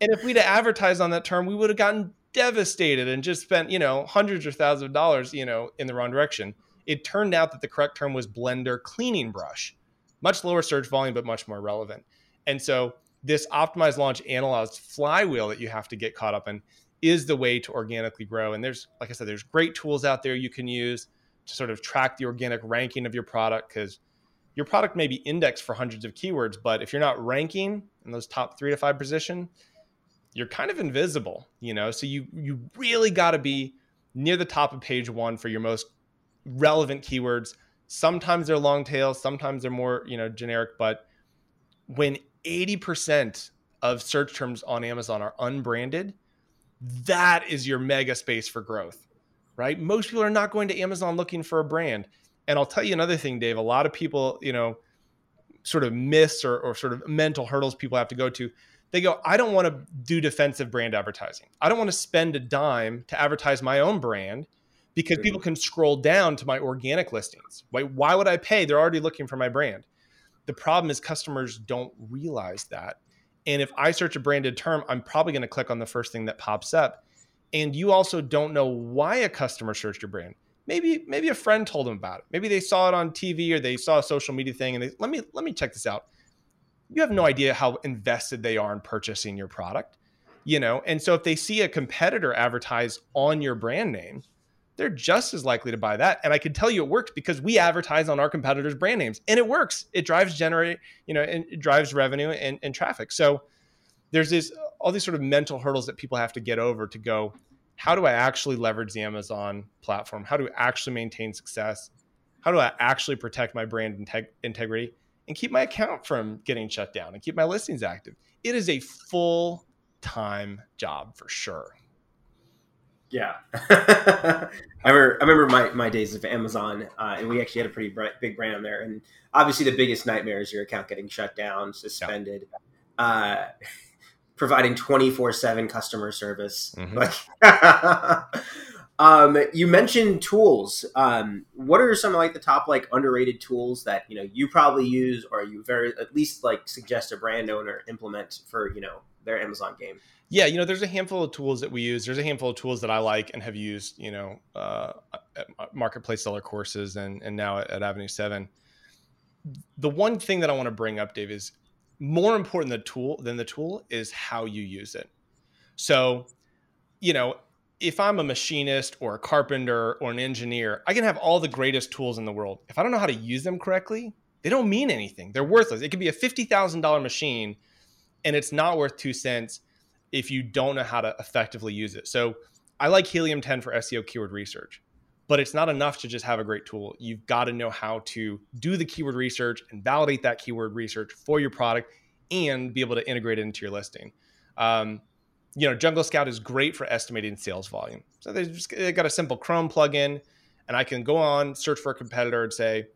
S2: And if we'd have advertised on that term, we would have gotten devastated and just spent, you know, hundreds or thousands of dollars, you know, in the wrong direction. It turned out that the correct term was blender cleaning brush. Much lower search volume, but much more relevant. And so this optimized launch analyzed flywheel that you have to get caught up in is the way to organically grow. And there's, like I said, there's great tools out there you can use to sort of track the organic ranking of your product because your product may be indexed for hundreds of keywords, but if you're not ranking in those top three to five position, you're kind of invisible, you know. So you you really got to be near the top of page one for your most relevant keywords. Sometimes they're long tail, sometimes they're more you know generic, but when 80% of search terms on Amazon are unbranded, that is your mega space for growth, right? Most people are not going to Amazon looking for a brand. And I'll tell you another thing, Dave. A lot of people, you know, sort of myths or, or sort of mental hurdles people have to go to. They go, I don't want to do defensive brand advertising. I don't want to spend a dime to advertise my own brand because people can scroll down to my organic listings. Why, why would I pay? They're already looking for my brand. The problem is customers don't realize that. And if I search a branded term, I'm probably going to click on the first thing that pops up. And you also don't know why a customer searched your brand. Maybe maybe a friend told them about it. Maybe they saw it on TV or they saw a social media thing and they let me let me check this out. You have no idea how invested they are in purchasing your product, you know. And so if they see a competitor advertise on your brand name, they're just as likely to buy that. And I can tell you it works because we advertise on our competitors' brand names and it works. It drives generate, you know, and it drives revenue and, and traffic. So there's this all these sort of mental hurdles that people have to get over to go, how do I actually leverage the Amazon platform? How do I actually maintain success? How do I actually protect my brand integ- integrity and keep my account from getting shut down and keep my listings active? It is a full time job for sure.
S3: Yeah, I remember. I remember my, my days of Amazon, uh, and we actually had a pretty bright, big brand on there. And obviously, the biggest nightmare is your account getting shut down, suspended. Yeah. Uh, providing 24-7 customer service mm-hmm. like um, you mentioned tools um, what are some like the top like underrated tools that you know you probably use or you very at least like suggest a brand owner implement for you know their amazon game
S2: yeah you know there's a handful of tools that we use there's a handful of tools that i like and have used you know uh, at marketplace seller courses and, and now at, at avenue 7 the one thing that i want to bring up dave is more important the tool than the tool is how you use it. So, you know, if I'm a machinist or a carpenter or an engineer, I can have all the greatest tools in the world. If I don't know how to use them correctly, they don't mean anything. They're worthless. It could be a $50,000 machine and it's not worth 2 cents if you don't know how to effectively use it. So, I like Helium 10 for SEO keyword research but it's not enough to just have a great tool. You've got to know how to do the keyword research and validate that keyword research for your product and be able to integrate it into your listing. Um, you know, Jungle Scout is great for estimating sales volume. So they just they got a simple Chrome plugin, and I can go on search for a competitor and say,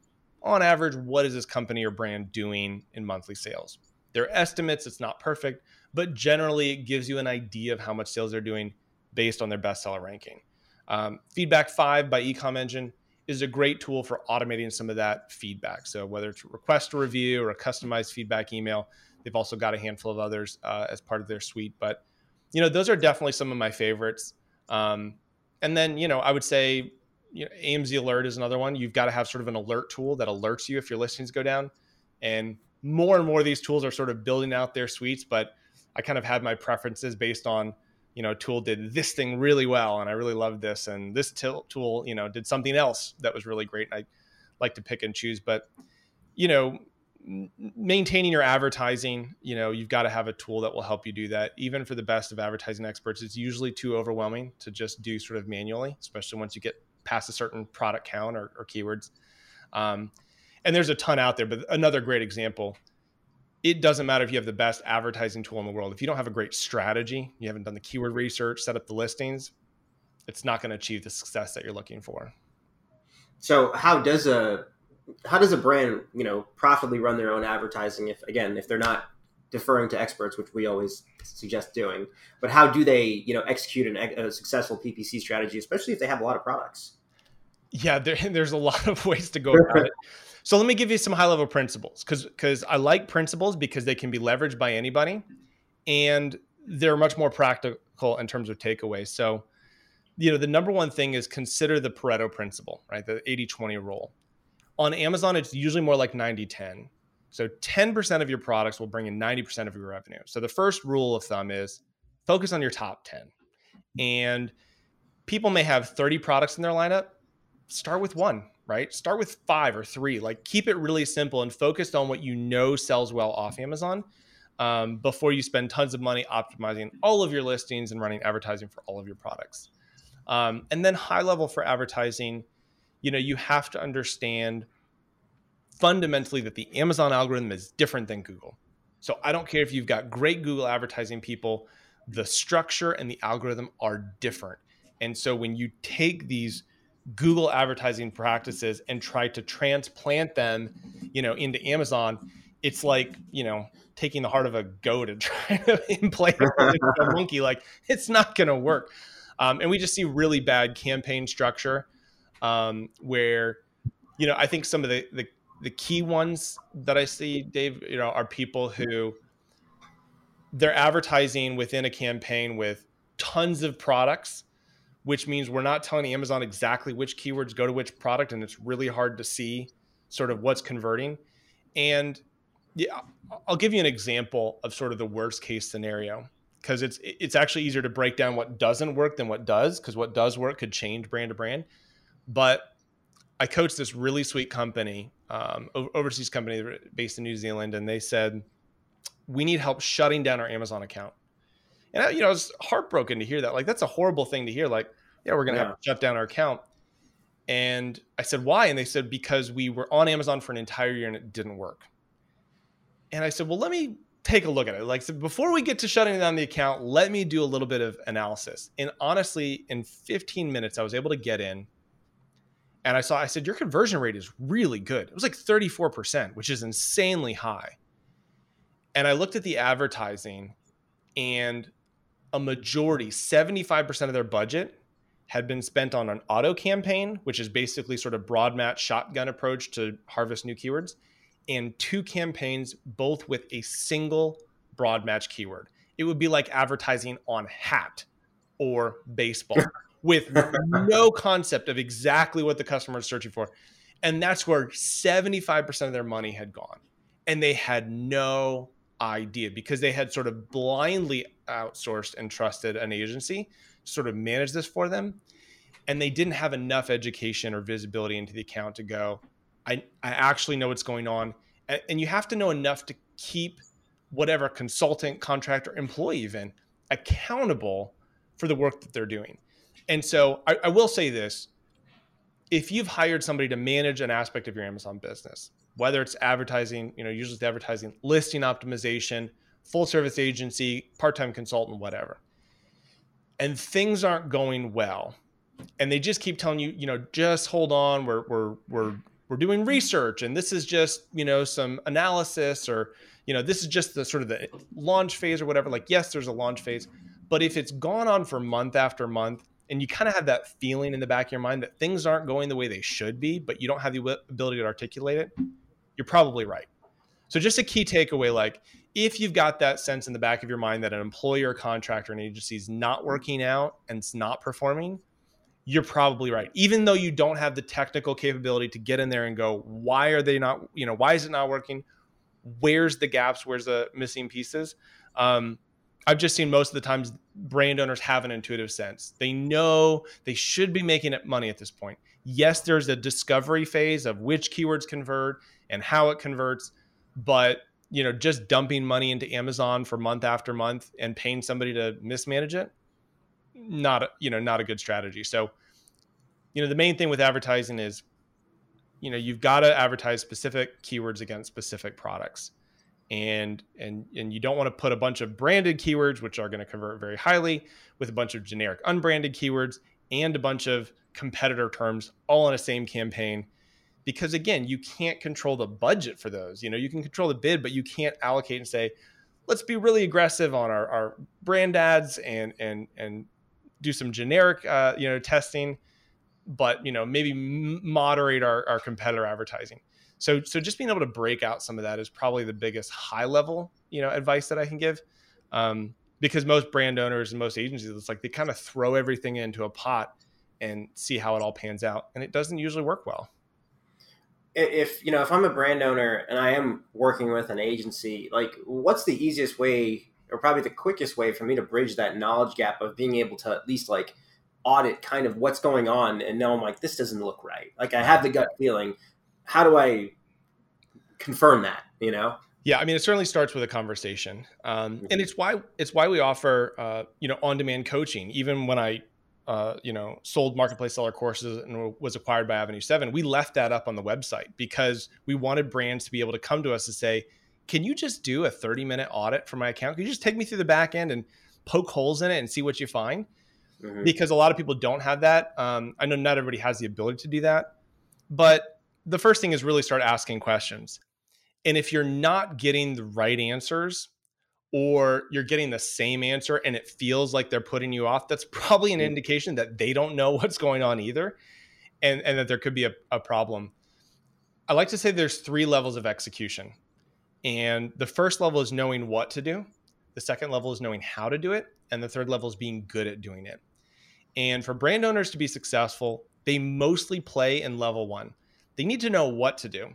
S2: on average, what is this company or brand doing in monthly sales? Their estimates, it's not perfect, but generally it gives you an idea of how much sales they're doing based on their bestseller ranking. Um, FeedbackFive by eComEngine is a great tool for automating some of that feedback. So whether it's request a review or a customized feedback email, they've also got a handful of others uh, as part of their suite. But you know, those are definitely some of my favorites. Um, and then you know, I would say you know, AMZ Alert is another one. You've got to have sort of an alert tool that alerts you if your listings go down. And more and more of these tools are sort of building out their suites, but I kind of had my preferences based on you know, tool did this thing really well, and I really loved this, and this tool, you know, did something else that was really great. And I like to pick and choose, but you know, maintaining your advertising, you know, you've got to have a tool that will help you do that. Even for the best of advertising experts, it's usually too overwhelming to just do sort of manually, especially once you get past a certain product count or, or keywords. Um, and there's a ton out there, but another great example it doesn't matter if you have the best advertising tool in the world. If you don't have a great strategy, you haven't done the keyword research, set up the listings, it's not going to achieve the success that you're looking for.
S3: So how does a how does a brand, you know, profitably run their own advertising if again, if they're not deferring to experts, which we always suggest doing, but how do they, you know, execute an, a successful PPC strategy, especially if they have a lot of products?
S2: Yeah, there, there's a lot of ways to go about it. So let me give you some high level principles because because I like principles because they can be leveraged by anybody, and they're much more practical in terms of takeaways. So, you know, the number one thing is consider the Pareto principle, right? The 80-20 rule. On Amazon, it's usually more like 90-10. So 10% of your products will bring in 90% of your revenue. So the first rule of thumb is focus on your top 10. And people may have 30 products in their lineup. Start with one right? Start with five or three. Like keep it really simple and focused on what you know sells well off Amazon um, before you spend tons of money optimizing all of your listings and running advertising for all of your products. Um, and then high level for advertising, you know, you have to understand fundamentally that the Amazon algorithm is different than Google. So I don't care if you've got great Google advertising people, the structure and the algorithm are different. And so when you take these Google advertising practices and try to transplant them, you know, into Amazon, it's like, you know, taking the heart of a goat and trying to implant it a monkey. Like it's not going to work. Um, and we just see really bad campaign structure um, where, you know, I think some of the, the, the key ones that I see, Dave, you know, are people who they're advertising within a campaign with tons of products which means we're not telling Amazon exactly which keywords go to which product, and it's really hard to see sort of what's converting. And yeah, I'll give you an example of sort of the worst case scenario. because it's it's actually easier to break down what doesn't work than what does because what does work could change brand to brand. But I coached this really sweet company, um, overseas company based in New Zealand, and they said we need help shutting down our Amazon account. And I, you know, I was heartbroken to hear that. Like that's a horrible thing to hear. Like, yeah, we're gonna yeah. have to shut down our account. And I said, why? And they said, because we were on Amazon for an entire year and it didn't work. And I said, well, let me take a look at it. Like, so before we get to shutting down the account, let me do a little bit of analysis. And honestly, in 15 minutes, I was able to get in and I saw, I said, your conversion rate is really good. It was like 34%, which is insanely high. And I looked at the advertising and a majority, 75% of their budget had been spent on an auto campaign, which is basically sort of broad match shotgun approach to harvest new keywords, and two campaigns, both with a single broad match keyword. It would be like advertising on hat or baseball with no concept of exactly what the customer is searching for. And that's where 75% of their money had gone. And they had no idea because they had sort of blindly outsourced and trusted an agency to sort of manage this for them. And they didn't have enough education or visibility into the account to go, I, I actually know what's going on. And, and you have to know enough to keep whatever consultant, contractor, employee even accountable for the work that they're doing. And so I, I will say this if you've hired somebody to manage an aspect of your Amazon business, whether it's advertising, you know, usually it's advertising, listing optimization, full service agency, part time consultant, whatever, and things aren't going well. And they just keep telling you you know just hold on we're we're we're we're doing research and this is just you know some analysis or you know this is just the sort of the launch phase or whatever. Like yes there's a launch phase but if it's gone on for month after month and you kind of have that feeling in the back of your mind that things aren't going the way they should be but you don't have the ability to articulate it you're probably right so just a key takeaway like if you've got that sense in the back of your mind that an employer, contractor, and agency is not working out and it's not performing, you're probably right. Even though you don't have the technical capability to get in there and go, why are they not, you know, why is it not working? Where's the gaps? Where's the missing pieces? Um, I've just seen most of the times brand owners have an intuitive sense. They know they should be making money at this point. Yes, there's a discovery phase of which keywords convert and how it converts, but you know, just dumping money into Amazon for month after month and paying somebody to mismanage it, not a, you know, not a good strategy. So, you know, the main thing with advertising is, you know, you've got to advertise specific keywords against specific products. And and and you don't want to put a bunch of branded keywords which are going to convert very highly with a bunch of generic unbranded keywords and a bunch of competitor terms all in a same campaign because again you can't control the budget for those you know you can control the bid but you can't allocate and say let's be really aggressive on our, our brand ads and and and do some generic uh, you know testing but you know maybe moderate our, our competitor advertising. So so just being able to break out some of that is probably the biggest high level you know advice that i can give um, because most brand owners and most agencies it's like they kind of throw everything into a pot and see how it all pans out and it doesn't usually work well
S3: if you know if i'm a brand owner and i am working with an agency like what's the easiest way or probably the quickest way for me to bridge that knowledge gap of being able to at least like audit kind of what's going on and know i'm like this doesn't look right. Like i have the gut feeling. How do i confirm that you know?
S2: Yeah, I mean, it certainly starts with a conversation, um, and it's why it's why we offer uh, you know on demand coaching. Even when I uh, you know, sold marketplace seller courses and was acquired by Avenue Seven, we left that up on the website because we wanted brands to be able to come to us and say, "Can you just do a 30 minute audit for my account? Can you just take me through the back end and poke holes in it and see what you find?" Mm-hmm. Because a lot of people don't have that. Um, I know not everybody has the ability to do that, but the first thing is really start asking questions. And if you're not getting the right answers, or you're getting the same answer and it feels like they're putting you off, that's probably an indication that they don't know what's going on either and, and that there could be a, a problem. I like to say there's three levels of execution. And the first level is knowing what to do. The second level is knowing how to do it. And the third level is being good at doing it. And for brand owners to be successful, they mostly play in level one. They need to know what to do.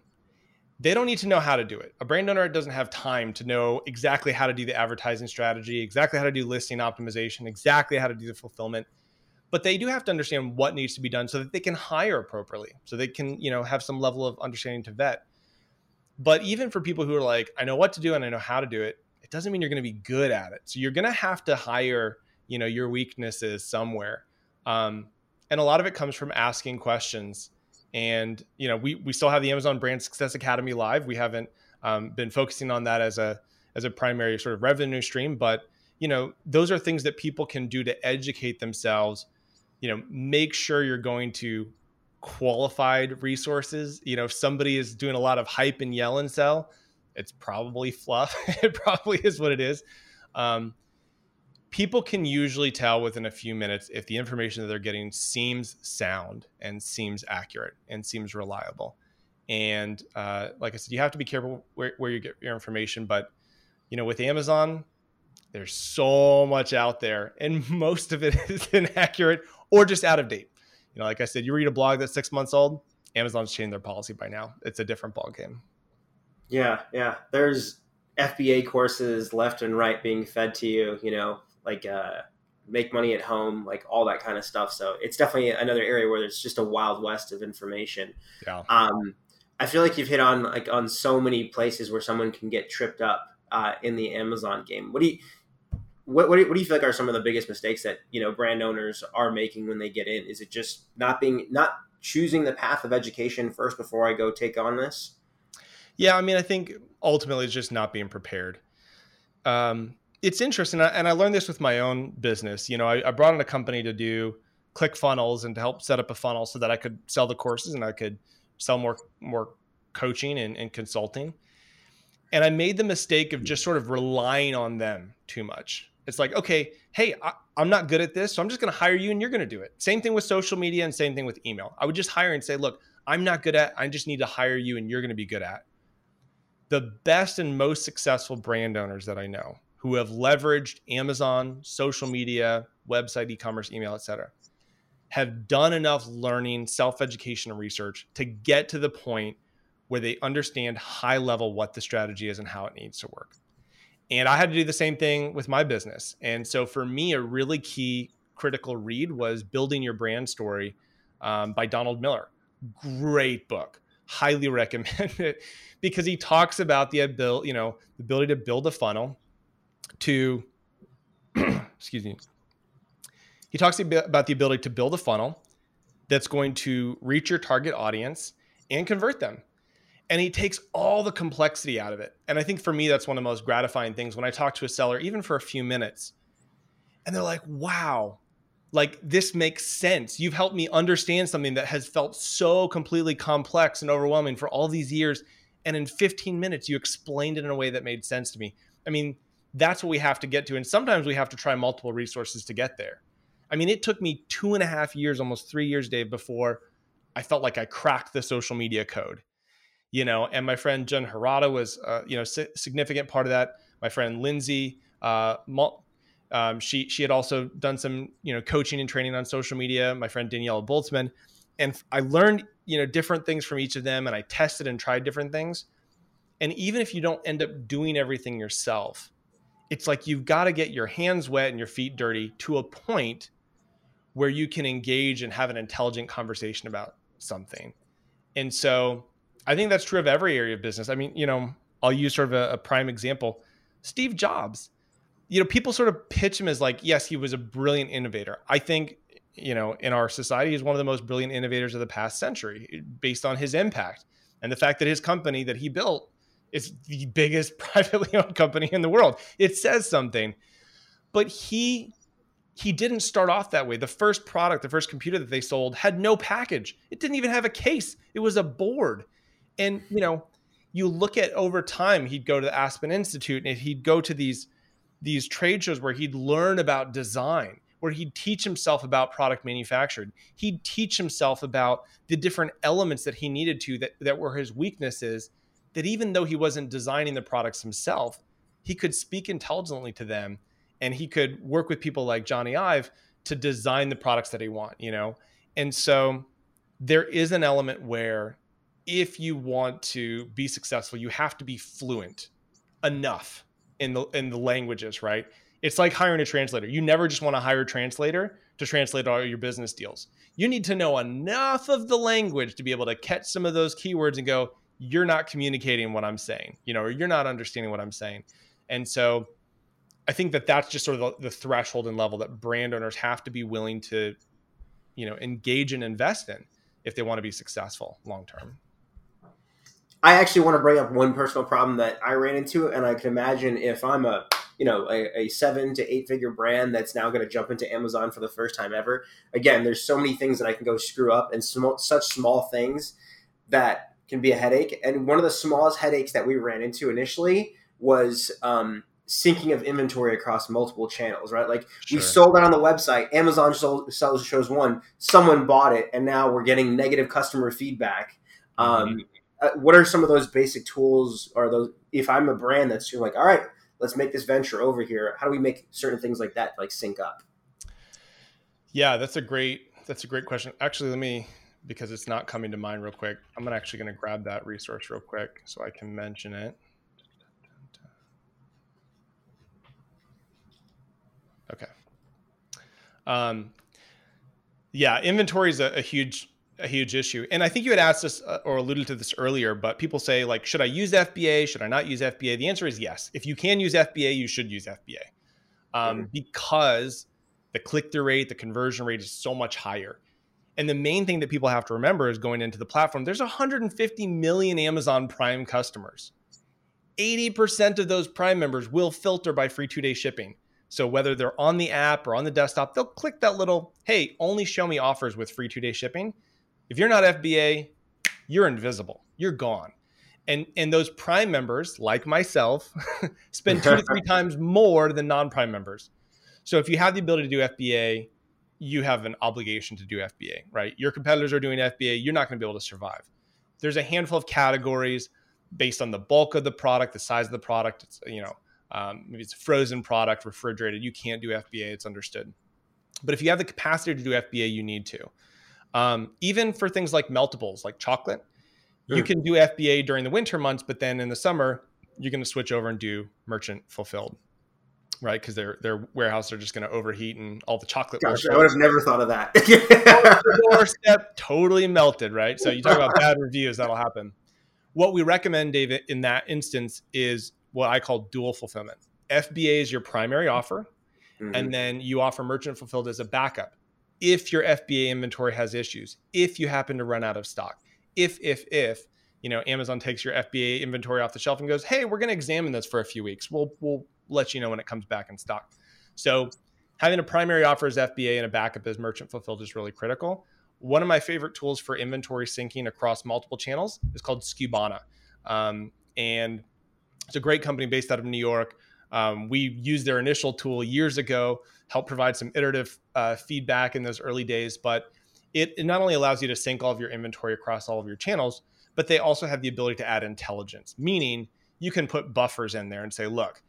S2: They don't need to know how to do it. A brand owner doesn't have time to know exactly how to do the advertising strategy, exactly how to do listing optimization, exactly how to do the fulfillment. But they do have to understand what needs to be done so that they can hire appropriately, so they can, you know, have some level of understanding to vet. But even for people who are like, I know what to do and I know how to do it, it doesn't mean you're going to be good at it. So you're going to have to hire, you know, your weaknesses somewhere. Um, and a lot of it comes from asking questions and you know we we still have the amazon brand success academy live. We haven't um, been focusing on that as a as a primary sort of revenue stream but you know those are things that people can do to educate themselves you know make sure you're going to qualified resources. You know if somebody is doing a lot of hype and yell and sell it's probably fluff. It probably is what it is. Um, people can usually tell within a few minutes if the information that they're getting seems sound and seems accurate and seems reliable. And uh, like I said, you have to be careful where, where you get your information. But you know, with Amazon, there's so much out there, and most of it is inaccurate or just out of date. You know, like I said, you read a blog that's six months old. Amazon's changed their policy by now. It's a different ball game.
S3: Yeah, yeah. There's FBA courses left and right being fed to you. You know, like uh, make money at home, like all that kind of stuff. So it's definitely another area where there's just a wild west of information.
S2: Yeah.
S3: Um, I feel like you've hit on like on so many places where someone can get tripped up uh, in the Amazon game. What do you what, what do, you, what do you feel like are some of the biggest mistakes that you know brand owners are making when they get in? Is it just not being not choosing the path of education first before I go take on this?
S2: Yeah, I mean, I think ultimately it's just not being prepared. Um, it's interesting, and I learned this with my own business. You know, I, I brought in a company to do ClickFunnels and to help set up a funnel so that I could sell the courses and I could sell more more coaching and, and consulting. And I made the mistake of just sort of relying on them too much. It's like, okay, hey, I, am not good at this, so I'm just going to hire you and you're going to do it. Same thing with social media and same thing with email. I would just hire and say, look, I'm not good at. I just need to hire you and you're going to be good at. The best and most successful brand owners that I know who have leveraged Amazon, social media, website, e-commerce, email, etc., have done enough learning, self-education, and research to get to the point where they understand high level what the strategy is and how it needs to work. And I had to do the same thing with my business. And so for me, a really key critical read was Building Your Brand Story um, by Donald Miller. Great book. Highly recommend it because he talks about the ability, you know, the ability to build a funnel, to, excuse me, he talks about the ability to build a funnel that's going to reach your target audience and convert them. And he takes all the complexity out of it. And I think for me, that's one of the most gratifying things when I talk to a seller, even for a few minutes, and they're like, wow, like this makes sense. You've helped me understand something that has felt so completely complex and overwhelming for all these years. And in 15 minutes, you explained it in a way that made sense to me. I mean, that's what we have to get to. And sometimes we have to try multiple resources to get there. I mean, it took me two and a half years, almost three years, Dave, before I felt like I cracked the social media code. You know, and my friend Jen Harada was, uh, you know, si- significant part of that. My friend Lindsay, uh, um, she she had also done some, you know, coaching and training on social media. My friend Daniela Boltzman, and I learned, you know, different things from each of them, and I tested and tried different things. And even if you don't end up doing everything yourself, it's like you've got to get your hands wet and your feet dirty to a point where you can engage and have an intelligent conversation about something. And so I think that's true of every area of business. I mean, you know, I'll use sort of a, a prime example Steve Jobs. You know, people sort of pitch him as like, yes, he was a brilliant innovator. I think, you know, in our society, he's one of the most brilliant innovators of the past century based on his impact and the fact that his company that he built it's the biggest privately owned company in the world. It says something. But he he didn't start off that way. The first product, the first computer that they sold had no package. It didn't even have a case. It was a board. And you know, you look at over time, he'd go to the Aspen Institute and he'd go to these these trade shows where he'd learn about design, where he'd teach himself about product manufacturing. He'd teach himself about the different elements that he needed to that, that were his weaknesses that even though he wasn't designing the products himself, he could speak intelligently to them and he could work with people like Jony Ive to design the products that he want, you know? And so there is an element where if you want to be successful, you have to be fluent enough in the in the languages, right? It's like hiring a translator. You never just want to hire a translator to translate all your business deals. You need to know enough of the language to be able to catch some of those keywords and go, you're not communicating what I'm saying, you know, or you're not understanding what I'm saying. And so I think that that's just sort of the, the threshold and level that brand owners have to be willing to, you know, engage and invest in if they want to be successful long term.
S3: I actually want to bring up one personal problem that I ran into, and I can imagine if I'm a you know a, a seven to eight figure brand that's now going to jump into Amazon for the first time ever. Again, there's so many things that I can go screw up, and small, such small things that can be a headache. And one of the smallest headaches that we ran into initially was um, syncing of inventory across multiple channels, right? Like sure. we sold it on the website, Amazon sold, sells shows one, someone bought it, and now we're getting negative customer feedback. Um, mm-hmm uh, what are some of those basic tools or those if i'm a brand that's like all right let's make this venture over here how do we make certain things like that like sync up
S2: yeah that's a great that's a great question actually let me because it's not coming to mind real quick i'm actually going to grab that resource real quick so i can mention it okay um, yeah inventory is a, a huge a huge issue. And I think you had asked us uh, or alluded to this earlier, but people say like, should I use FBA? Should I not use FBA? The answer is yes. If you can use FBA, you should use FBA um, mm-hmm. because the click through rate, the conversion rate is so much higher. And the main thing that people have to remember is going into the platform, there's 150 million Amazon Prime customers. 80% of those Prime members will filter by free two day shipping. So whether they're on the app or on the desktop, they'll click that little, hey, only show me offers with free two day shipping if you're not FBA, you're invisible. You're gone. And and those prime members, like myself, spend two to three times more than non-prime members. So if you have the ability to do FBA, you have an obligation to do FBA, right? Your competitors are doing FBA, you're not going to be able to survive. There's a handful of categories based on the bulk of the product, the size of the product. It's you know um, maybe it's a frozen product, refrigerated. You can't do FBA. It's understood. But if you have the capacity to do FBA, you need to. Um, even for things like meltables, like chocolate, you hmm. can do FBA during the winter months, but then in the summer, you're going to switch over and do merchant fulfilled, right? Because their their warehouse are just going to overheat and all the chocolate.
S3: Gosh, I would have never thought of that.
S2: doorstep totally melted, right? So you talk about bad reviews, that'll happen. What we recommend, David, in that instance is what I call dual fulfillment. FBA is your primary offer, mm-hmm. and then you offer merchant fulfilled as a backup if your FBA inventory has issues, if you happen to run out of stock, if, if, if, you know, Amazon takes your FBA inventory off the shelf and goes, hey, we're going to examine this for a few weeks. We'll, we'll let you know when it comes back in stock. So having a primary offer as FBA and a backup as merchant fulfilled is really critical. One of my favorite tools for inventory syncing across multiple channels is called Skubana. Um, and it's a great company based out of New York. Um, we used their initial tool years ago, helped provide some iterative uh, feedback in those early days, but it, it not only allows you to sync all of your inventory across all of your channels, but they also have the ability to add intelligence, meaning you can put buffers in there and say, look,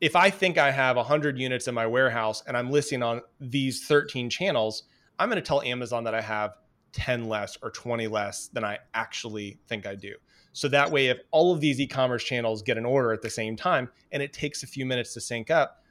S2: if I think I have 100 units in my warehouse and I'm listing on these 13 channels, I'm going to tell Amazon that I have 10 less or 20 less than I actually think I do. So that way, if all of these e-commerce channels get an order at the same time and it takes a few minutes to sync up,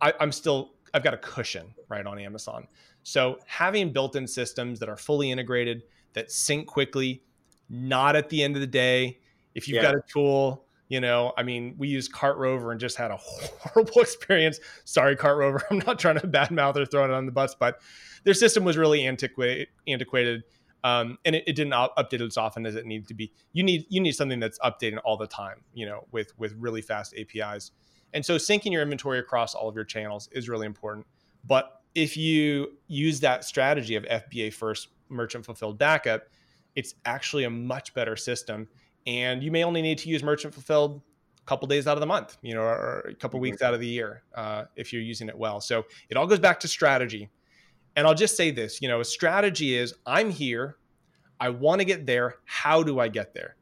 S2: I, I'm still I've got a cushion right on Amazon. So having built-in systems that are fully integrated that sync quickly, not at the end of the day. If you've yeah. got a tool, you know, I mean, we used Cart Rover and just had a horrible experience. Sorry, Cart Rover. I'm not trying to badmouth or throw it on the bus, but their system was really antiquated. antiquated um, and it, it, didn't update as often as it needed to be. You need you need something that's updating all the time, you know, with with really fast APIs. And so syncing your inventory across all of your channels is really important. But if you use that strategy of FBA first, merchant fulfilled backup, it's actually a much better system. And you may only need to use merchant fulfilled a couple days out of the month, you know, or a couple mm-hmm. weeks out of the year uh, if you're using it well. So it all goes back to strategy. And I'll just say this, you know, a strategy is I'm here, I want to get there, how do I get there?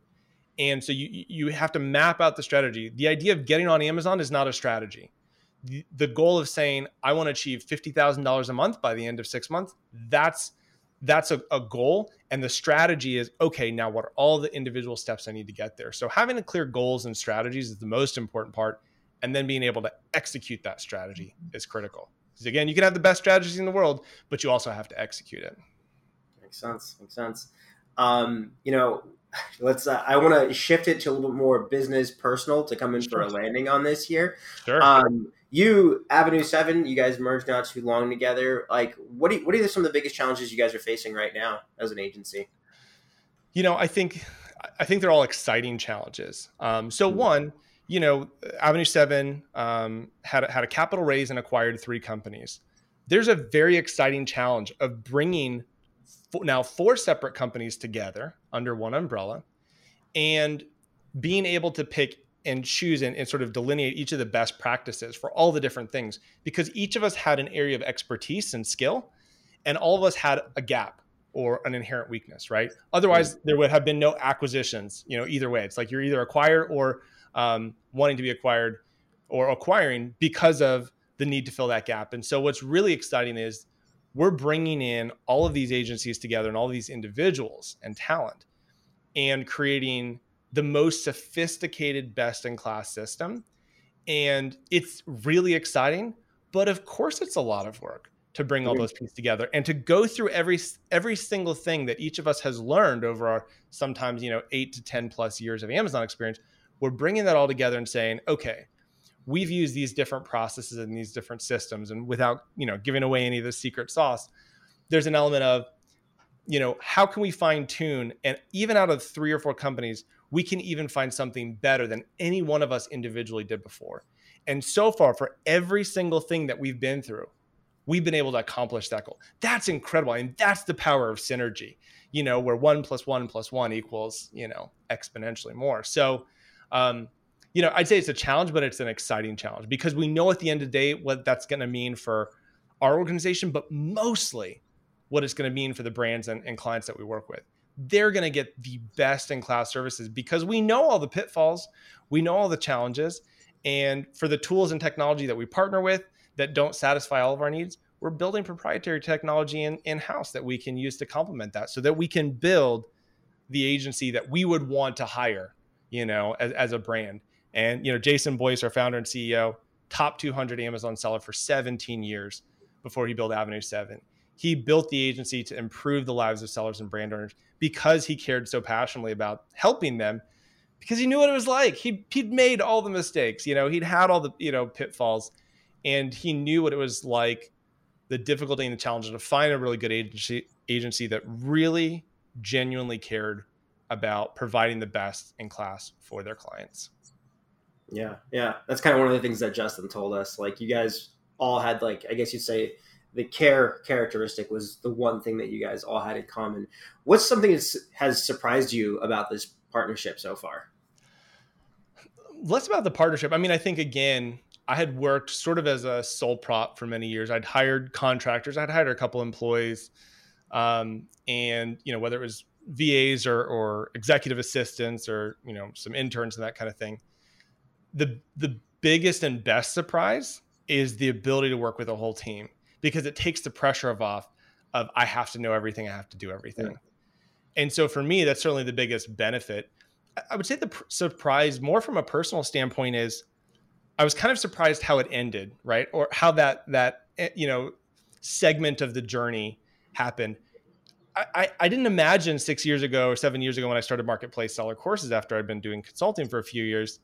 S2: And so you you have to map out the strategy. The idea of getting on Amazon is not a strategy. The, goal of saying I want to achieve $50,000 a month by the end of 6 months, that's that's a, a goal and the strategy is okay now what are all the individual steps i need to get there? So having a clear goals and strategies is the most important part and then being able to execute that strategy is critical. Because again you can have the best strategies in the world but you also have to execute it.
S3: Makes sense makes sense. Um, you know let's uh, i want to shift it to a little bit more business personal to come in sure. for a landing on this here.
S2: Sure.
S3: Um, you avenue 7 you guys merged not too long together. Like what, do you, what are some of the biggest challenges you guys are facing right now as an agency?
S2: You know i think i think they're all exciting challenges. Um, so mm-hmm. one you know avenue 7 um, had, had a capital raise and acquired three companies. There's a very exciting challenge of bringing now four separate companies together under one umbrella and being able to pick and choose and, and, sort of delineate each of the best practices for all the different things because each of us had an area of expertise and skill and all of us had a gap or an inherent weakness right? Otherwise there would have been no acquisitions you know either way. It's like you're either acquired or um, wanting to be acquired or acquiring because of the need to fill that gap. And so what's really exciting is we're bringing in all of these agencies together and all these individuals and talent and creating the most sophisticated, best in class system. And it's really exciting, but of course, it's a lot of work to bring all those pieces together and to go through every every single thing that each of us has learned over our sometimes you know eight to ten plus years of Amazon experience. We're bringing that all together and saying, okay, we've used these different processes and these different systems, and without you know giving away any of the secret sauce, there's an element of you know how can we fine tune and even out of three or four companies we can even find something better than any one of us individually did before. And so far, for every single thing that we've been through, we've been able to accomplish that goal. That's incredible. I and that's the power of synergy, you know, where one plus one plus one equals, you know, exponentially more. So, um, you know, I'd say it's a challenge, but it's an exciting challenge because we know at the end of the day what that's going to mean for our organization, but mostly what it's going to mean for the brands and, and clients that we work with they're going to get the best in class services because we know all the pitfalls, we know all the challenges. And for the tools and technology that we partner with that don't satisfy all of our needs, we're building proprietary technology in, in house that we can use to complement that so that we can build the agency that we would want to hire, you know, as, as a brand. And, you know, Jason Boyce, our founder and CEO, top 200 Amazon seller for 17 years before he built Avenue 7 he built the agency to improve the lives of sellers and brand owners because he cared so passionately about helping them because he knew what it was like. He he'd made all the mistakes, you know, he'd had all the, you know, pitfalls and he knew what it was like the difficulty and the challenge to find a really good agency agency that really genuinely cared about providing the best in class for their clients.
S3: Yeah, yeah, that's kind of one of the things that Justin told us. Like you guys all had like I guess you'd say the care characteristic was the one thing that you guys all had in common. What's something that has surprised you about this partnership so far?
S2: Less about the partnership. I mean, I think again, I had worked sort of as a sole prop for many years. I'd hired contractors. I'd hired a couple employees, um, and you know whether it was VAs or, or executive assistants or you know some interns and that kind of thing. The the biggest and best surprise is the ability to work with a whole team because it takes the pressure of off of I have to know everything, I have to do everything. Yeah. And so for me, that's certainly the biggest benefit. I would say the pr- surprise, more from a personal standpoint, is I was kind of surprised how it ended, right? Or how that that eh, you know segment of the journey happened. I, I didn't imagine six years ago or seven years ago when I started marketplace seller courses after I'd been doing consulting for a few years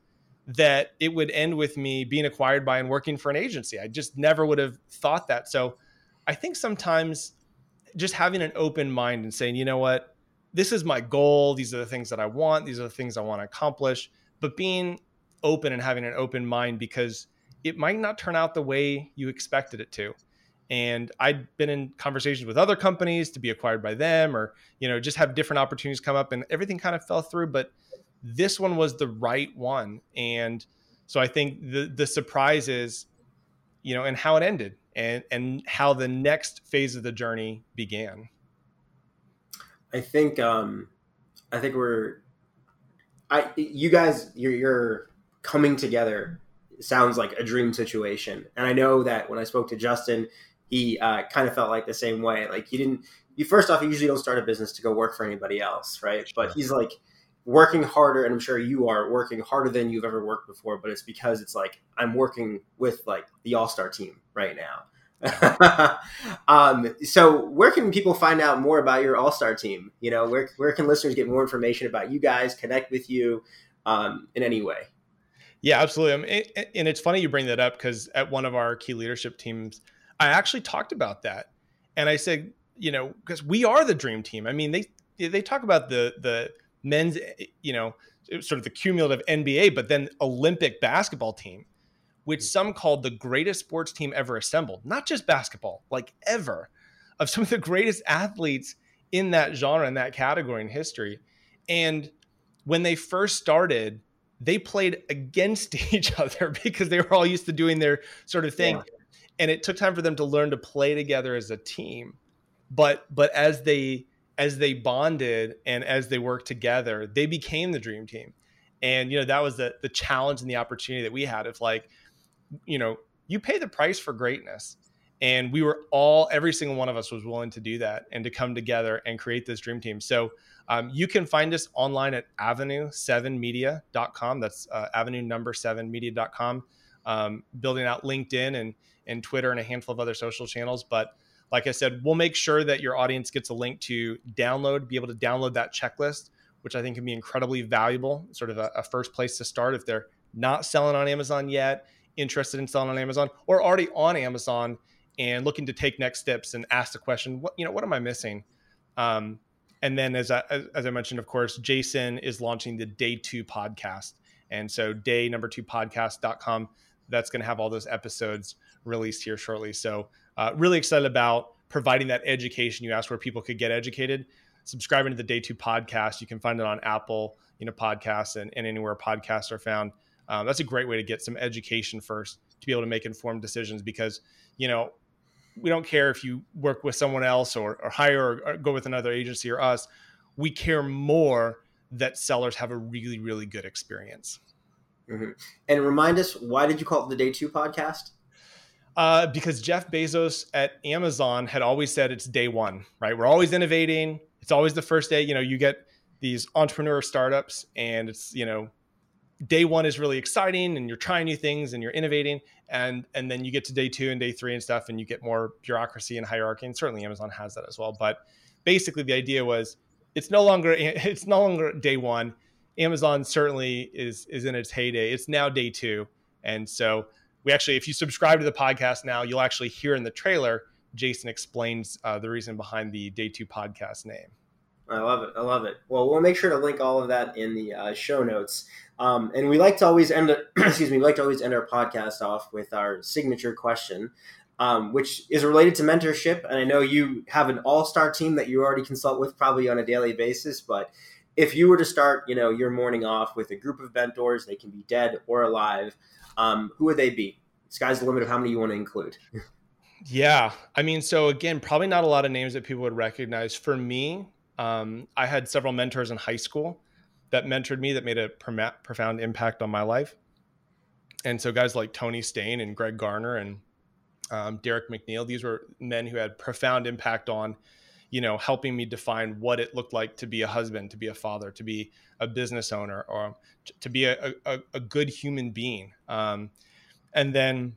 S2: that it would end with me being acquired by and working for an agency. I just never would have thought that. So I think sometimes just having an open mind and saying, you know what, this is my goal. These are the things that I want. These are the things I want to accomplish. But being open and having an open mind because it might not turn out the way you expected it to. And I'd been in conversations with other companies to be acquired by them or, you know, just have different opportunities come up and everything kind of fell through. But this one was the right one. And so I think the the surprise is, you know, and how it ended and and how the next phase of the journey began.
S3: I think um I think we're I you guys you're you're coming together sounds like a dream situation. And I know that when I spoke to Justin, he uh, kind of felt like the same way. Like he didn't. You first off, you usually don't start a business to go work for anybody else, right? Sure. But he's like working harder, and I'm sure you are working harder than you've ever worked before. But it's because it's like I'm working with like the All Star team right now. um, so where can people find out more about your All Star team? You know, where where can listeners get more information about you guys, connect with you um, in any way?
S2: Yeah, absolutely. and it's funny you bring that up because at one of our key leadership teams, I actually talked about that, and I said, you know, because we are the dream team. I mean, they they talk about the the men's, eh, eh, you know, eh, sort of the cumulative NBA, but then Olympic basketball team which hmm. some called the greatest sports team ever assembled, not just basketball, like ever, of some of the greatest athletes in that genre, in that category in history. And when they first started, they played against each other because they were all used to doing their sort of thing. Yeah. And it took time for them to learn to play together as a team. But but as they as they bonded and as they worked together, they became the dream team. And you know, that was the the challenge and the opportunity that we had of like, you know, you pay the price for greatness. And we were all, every single one of us was willing to do that and to come together and create this dream team. So um, you can find us online at avenue7media.com. That's uh, avenue number seven media.com. Um, building out LinkedIn and, and Twitter and a handful of other social channels. But like I said, we'll make sure that your audience gets a link to download, be able to download that checklist, which I think can be incredibly valuable, sort of a, a first place to start if they're not selling on Amazon yet interested in selling on Amazon or already on Amazon and looking to take next steps and ask the question, what you know, what am I missing? Um, and then, as I, as I mentioned, of course, Jason is launching the Day Two podcast, and so day number two podcast.com. That's going to have all those episodes released here shortly. So, uh, really excited about providing that education. You asked where people could get educated. Subscribing to the Day Two podcast, you can find it on Apple, you know, podcasts and, and anywhere podcasts are found um, that's a great way to get some education first to be able to make informed decisions because you know we don't care if you work with someone else or, or hire or, or go with another agency or us we care more that sellers have a really really good experience
S3: mm-hmm. and remind us why did you call it the day two podcast
S2: uh, because jeff bezos at amazon had always said it's day one right? We're always innovating. It's always the first day you know you get these entrepreneur startups and it's you know day one is really exciting and you're trying new things and you're innovating and and then you get to day two and day three and stuff and you get more bureaucracy and hierarchy. And certainly amazon has that as well. But basically the idea was it's no longer it's no longer day one. Amazon certainly is is in its heyday. It's now day two. And so we actually if you subscribe to the podcast now you'll actually hear in the trailer jason explains uh, the reason behind the day two podcast name
S3: I love it. I love it. Well, we'll make sure to link all of that in the uh, show notes. Um, and we like to always end, excuse me, we like to always end our podcast off with our signature question, um, which is related to mentorship. And I know you have an all-star team that you already consult with probably on a daily basis, but if you were to start, you know, your morning off with a group of mentors, they can be dead or alive. Um, who would they be? Sky's the limit of how many you want to include.
S2: yeah, I mean, so again, probably not a lot of names that people would recognize. For me, um, I had several mentors in high school that mentored me that made a profound impact on my life. And so guys like Tony Stain and Greg Garner and um, Derek McNeil, these were men who had profound impact on, you know, helping me define what it looked like to be a husband, to be a father, to be a business owner, or to be a, a, a good human being. Um, and then,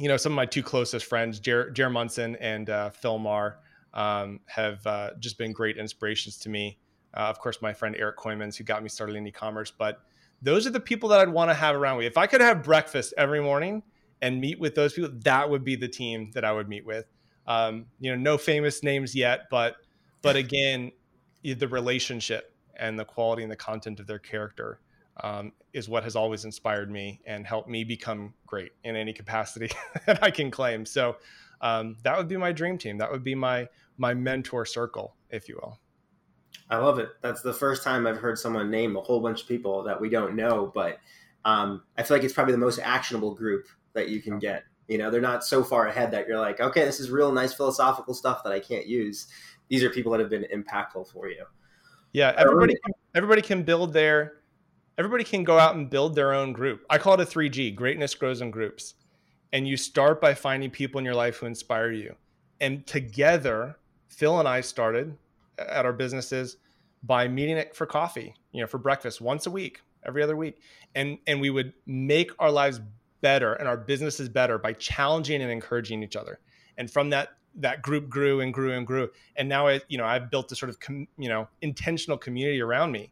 S2: you know, some of my two closest friends, Jer, Jer Munson and uh, Phil Marr, um, have uh, just been great inspirations to me. Uh, of course, my friend Eric Koymans, who got me started in e-commerce. But those are the people that I'd want to have around me. If I could have breakfast every morning and meet with those people, that would be the team that I would meet with. Um, you know, no famous names yet, but but again, the relationship and the quality and the content of their character um, is what has always inspired me and helped me become great in any capacity that I can claim. So um, that would be my dream team. That would be my my mentor circle, if you will.
S3: I love it. That's the first time I've heard someone name a whole bunch of people that we don't know, but um, I feel like it's probably the most actionable group that you can get. You know, they're not so far ahead that you're like, okay, this is real nice philosophical stuff that I can't use. These are people that have been impactful for you.
S2: Yeah, everybody everybody can build their everybody can go out and build their own group. I call it a 3G, greatness grows in groups. And you start by finding people in your life who inspire you. and together, Phil and I started at our businesses by meeting it for coffee, you know, for breakfast once a week, every other week. And and we would make our lives better and our businesses better by challenging and encouraging each other. And from that that group grew and grew and grew. And now you know, I've built a sort of com, you know, intentional community around me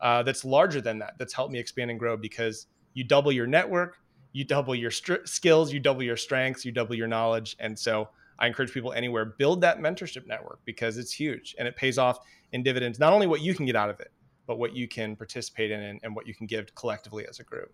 S2: uh, that's larger than that. That's helped me expand and grow because you double your network, you double your str- skills, you double your strengths, you double your knowledge. And so I encourage people anywhere build that mentorship network because it's huge and it pays off in dividends. Not only what you can get out of it, but what you can participate in and, and what you can give collectively as a group.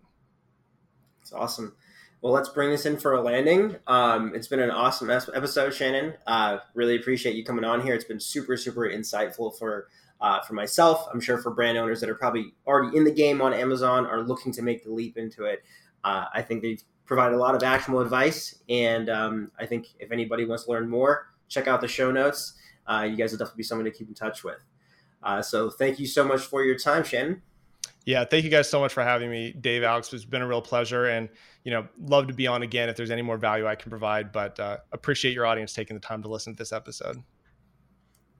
S3: It's awesome. Well, let's bring this in for a landing. Um, it's been an awesome episode, Shannon. Uh, really appreciate you coming on here. It's been super, super insightful for uh, for myself. I'm sure for brand owners that are probably already in the game on Amazon are looking to make the leap into it. Uh, I think they've provided a lot of actionable advice, and um, I think if anybody wants to learn more, check out the show notes. Uh, you guys will definitely be someone to keep in touch with. Uh, so, thank you so much for your time, Shannon.
S2: Yeah, thank you guys so much for having me, Dave. Alex, it's been a real pleasure, and you know, love to be on again if there's any more value I can provide. But uh, appreciate your audience taking the time to listen to this episode.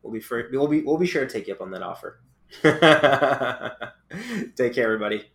S3: We'll be we'll be we'll be sure to take you up on that offer. take care, everybody.